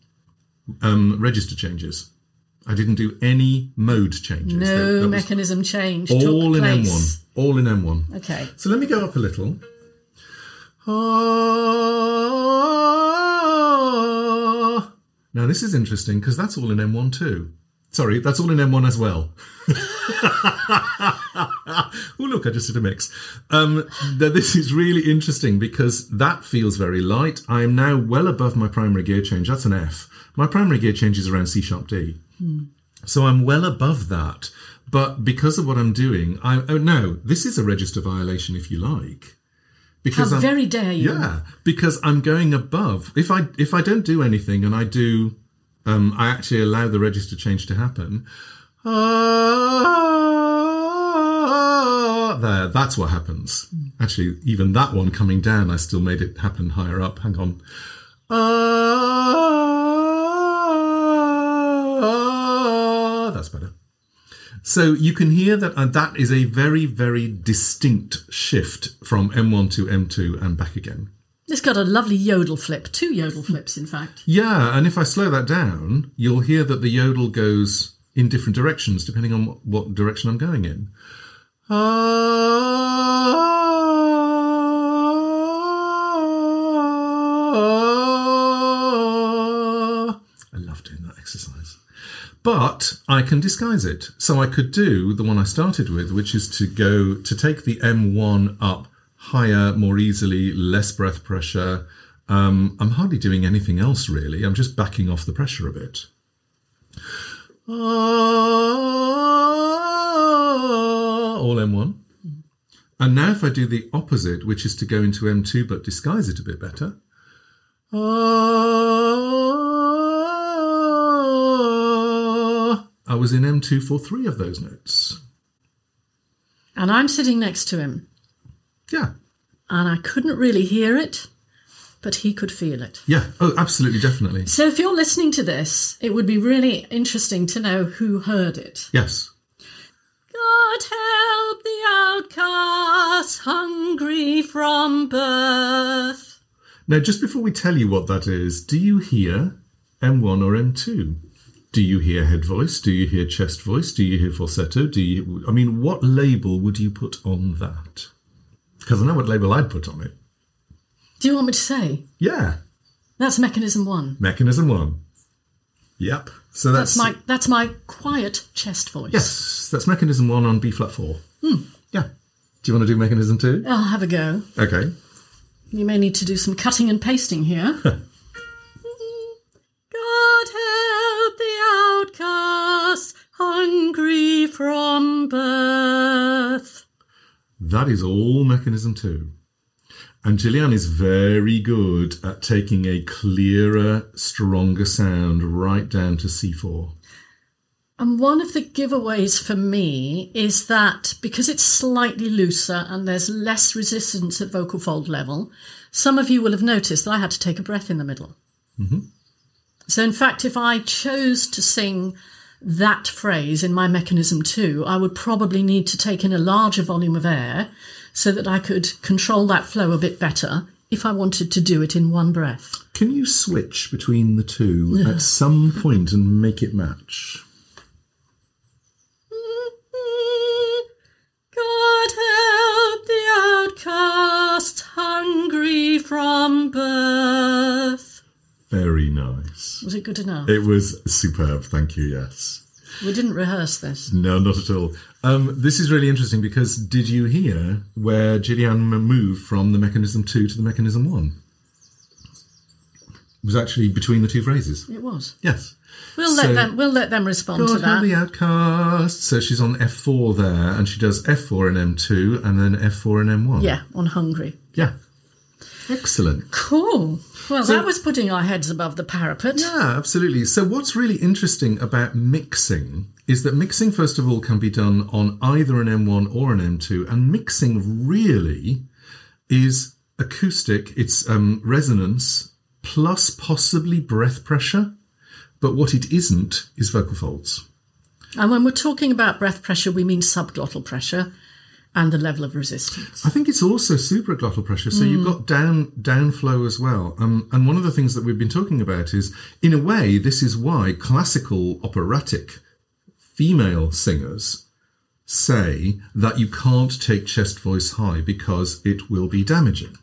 Speaker 1: um, register changes. I didn't do any mode changes. That-
Speaker 3: No
Speaker 1: that was
Speaker 3: mechanism change
Speaker 1: all in
Speaker 3: place.
Speaker 1: M1. All in M1.
Speaker 3: Okay.
Speaker 1: So let me go up a little. Ah. Now this is interesting because that's all in M1 too. Sorry, that's all in M1 as well. oh look, I just did a mix. Um, th- this is really interesting because that feels very light. I am now well above my primary gear change. That's an F. My primary gear change is around C sharp D. So I'm well above that. But because of what I'm doing, I oh no, this is a register violation if you like. Because
Speaker 3: How
Speaker 1: I'm,
Speaker 3: very dare you?
Speaker 1: yeah, because I'm going above. If I if I don't do anything and I do, um, I actually allow the register change to happen. Ah, there, that's what happens. Actually, even that one coming down, I still made it happen higher up. Hang on. Ah, that's better. So you can hear that uh, that is a very, very distinct shift from M1 to M2 and back again.
Speaker 3: It's got a lovely yodel flip, two yodel flips, in fact.
Speaker 1: Yeah, and if I slow that down, you'll hear that the yodel goes in different directions depending on what, what direction I'm going in. I love doing that exercise. But I can disguise it. So I could do the one I started with, which is to go to take the M1 up higher, more easily, less breath pressure. Um, I'm hardly doing anything else really. I'm just backing off the pressure a bit. All M1. And now if I do the opposite, which is to go into M2 but disguise it a bit better. I was in M2 for three of those notes.
Speaker 3: And I'm sitting next to him,
Speaker 1: Yeah.
Speaker 3: and I couldn't really hear it, but he could feel it.
Speaker 1: Yeah. Oh, absolutely, definitely.
Speaker 3: So if you're listening to this, it would be really interesting to know who heard it.
Speaker 1: Yes.
Speaker 3: God help the outcast, hungry from birth.
Speaker 1: Now, just before we tell you what that is, do you hear M1 or M2? Do you hear head voice? Do you hear chest voice? Do you hear falsetto? Do you? I mean, what label would you put on that? Because I know what label I'd put on it.
Speaker 3: Do you want me to say?
Speaker 1: Yeah,
Speaker 3: That's mechanism one.
Speaker 1: mechanism one. Yep. So that's,
Speaker 3: That's my that's my quiet chest voice.
Speaker 1: yes, that's mechanism one on B flat four. Hmm. Yeah. Do you want to do mechanism two?
Speaker 3: I'll have a go.
Speaker 1: Okay.
Speaker 3: You may need to do some cutting and pasting here. from birth.
Speaker 1: That is all mechanism two. And Gillian is very good at taking a clearer, stronger sound right down to C4.
Speaker 3: And one of the giveaways for me is that because it's slightly looser and there's less resistance at vocal fold level, some of you will have noticed that I had to take a breath in the middle. Mm-hmm. So, in fact, if I chose to sing that phrase in my mechanism two, I would probably need to take in a larger volume of air so that I could control that flow a bit better if I wanted to do it in one breath.
Speaker 1: Can you switch between the two at some point and make it match?
Speaker 3: God help the outcast, hungry from birth.
Speaker 1: Very nice.
Speaker 3: Was it good enough?
Speaker 1: It was superb, thank you, yes.
Speaker 3: we didn't rehearse this.
Speaker 1: No, not at all. Um, this is really interesting because did you hear where Gillian moved from the mechanism 2 to the mechanism 1? It was actually between the two phrases.
Speaker 3: It was.
Speaker 1: Yes.
Speaker 3: We'll
Speaker 1: So-
Speaker 3: let them. We'll let them respond to
Speaker 1: God help
Speaker 3: that.
Speaker 1: the outcast. So she's on F4 there, and she does F4 and M2, and then F4 and M1.
Speaker 3: Yeah, on hungry.
Speaker 1: Yeah. Excellent.
Speaker 3: Cool. Well,
Speaker 1: So-
Speaker 3: that was putting our heads above the parapet.
Speaker 1: Yeah, absolutely. So, what's really interesting about mixing is that mixing, first of all, can be done on either an M1 or an M2, and mixing really is acoustic, it's um, resonance plus possibly breath pressure, but what it isn't is vocal folds.
Speaker 3: And when we're talking about breath pressure, we mean subglottal pressure and the level of resistance.
Speaker 1: I think it's also supraglottal pressure, so you've got down downflow as well. Um, and one of the things that we've been talking about is, in a way, this is why classical operatic female singers say that you can't take chest voice high because it will be damaging.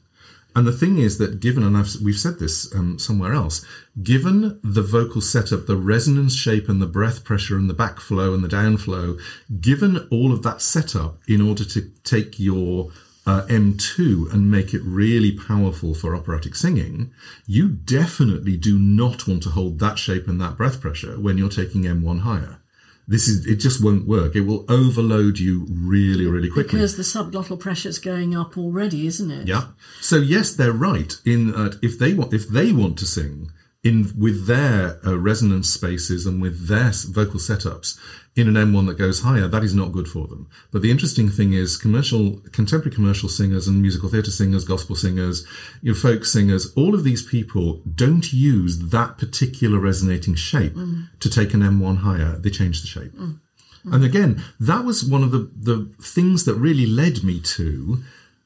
Speaker 1: And the thing is that given, and I've, we've said this um, somewhere else, given the vocal setup, the resonance shape and the breath pressure and the backflow and the downflow, given all of that setup in order to take your uh, M2 and make it really powerful for operatic singing, you definitely do not want to hold that shape and that breath pressure when you're taking M1 higher. This is, it just won't work. It will overload you really, really quickly.
Speaker 3: Because the subglottal pressure's going up already, isn't it?
Speaker 1: Yeah. So yes, they're right in that if they want if they want to sing in with their uh, resonance spaces and with their vocal setups in an M1 that goes higher, that is not good for them. But the interesting thing is commercial contemporary commercial singers and musical theatre singers, gospel singers, your folk singers, all of these people don't use that particular resonating shape mm. to take an M1 higher. They change the shape. Mm. And mm. again, that was one of the, the things that really led me to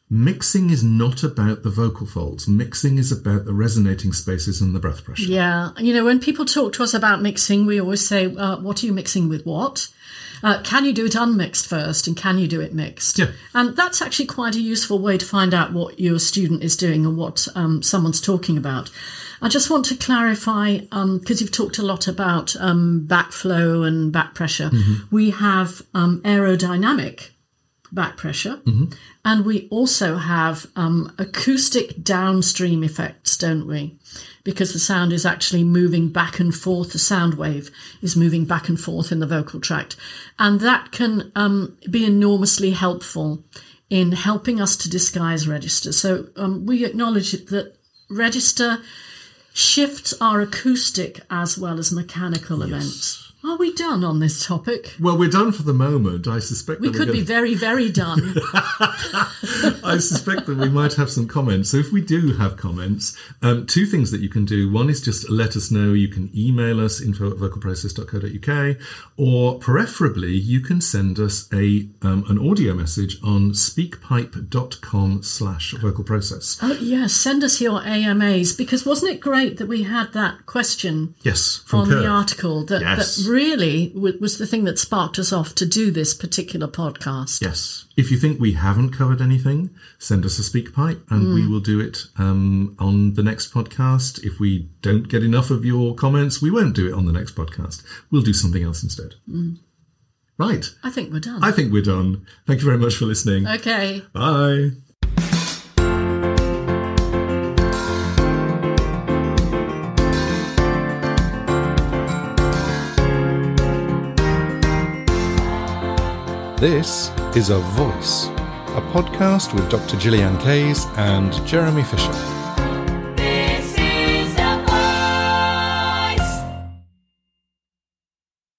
Speaker 1: mixing is not about the vocal folds. Mixing is about the resonating spaces and the breath pressure.
Speaker 3: Yeah. You know, when people talk to us about mixing, we always say, uh, what are you mixing with what? Uh, can you do it unmixed first and can you do it mixed?
Speaker 1: Yeah.
Speaker 3: And that's actually quite a useful way to find out what your student is doing and what um, someone's talking about. I just want to clarify because you've talked a lot about um, backflow and back pressure. We have um, aerodynamic back pressure, and we also have um, acoustic downstream effects, don't we? Because the sound is actually moving back and forth, the sound wave is moving back and forth in the vocal tract. And that can um, be enormously helpful in helping us to disguise register. So um, we acknowledge that register shifts are acoustic as well as mechanical events. Are we done on this topic?
Speaker 1: Well, we're done for the moment. I suspect
Speaker 3: We could be very, very done.
Speaker 1: I suspect that we might have some comments. So if we do have comments, um, two things that you can do. One is just let us know. You can email us info at vocalprocess.co.uk, or preferably you can send us a um, an audio message on speakpipe.com slash vocal process.
Speaker 3: oh, yes, send us your AMAs because wasn't it great that we had that question
Speaker 1: Yes, from
Speaker 3: on the article that,
Speaker 1: Yes.
Speaker 3: that really was the thing that sparked us off to do this particular podcast?
Speaker 1: Yes. If you think we haven't covered anything, send us a speak pipe and we will do it um, on the next podcast. If we don't get enough of your comments, we won't do it on the next podcast. We'll do something else instead. Right.
Speaker 3: I think we're done.
Speaker 1: I think we're done. Thank you very much for listening.
Speaker 3: okay.
Speaker 1: Bye. This is A Voice, a podcast with Dr. Gillian Kayes and Jeremy Fisher.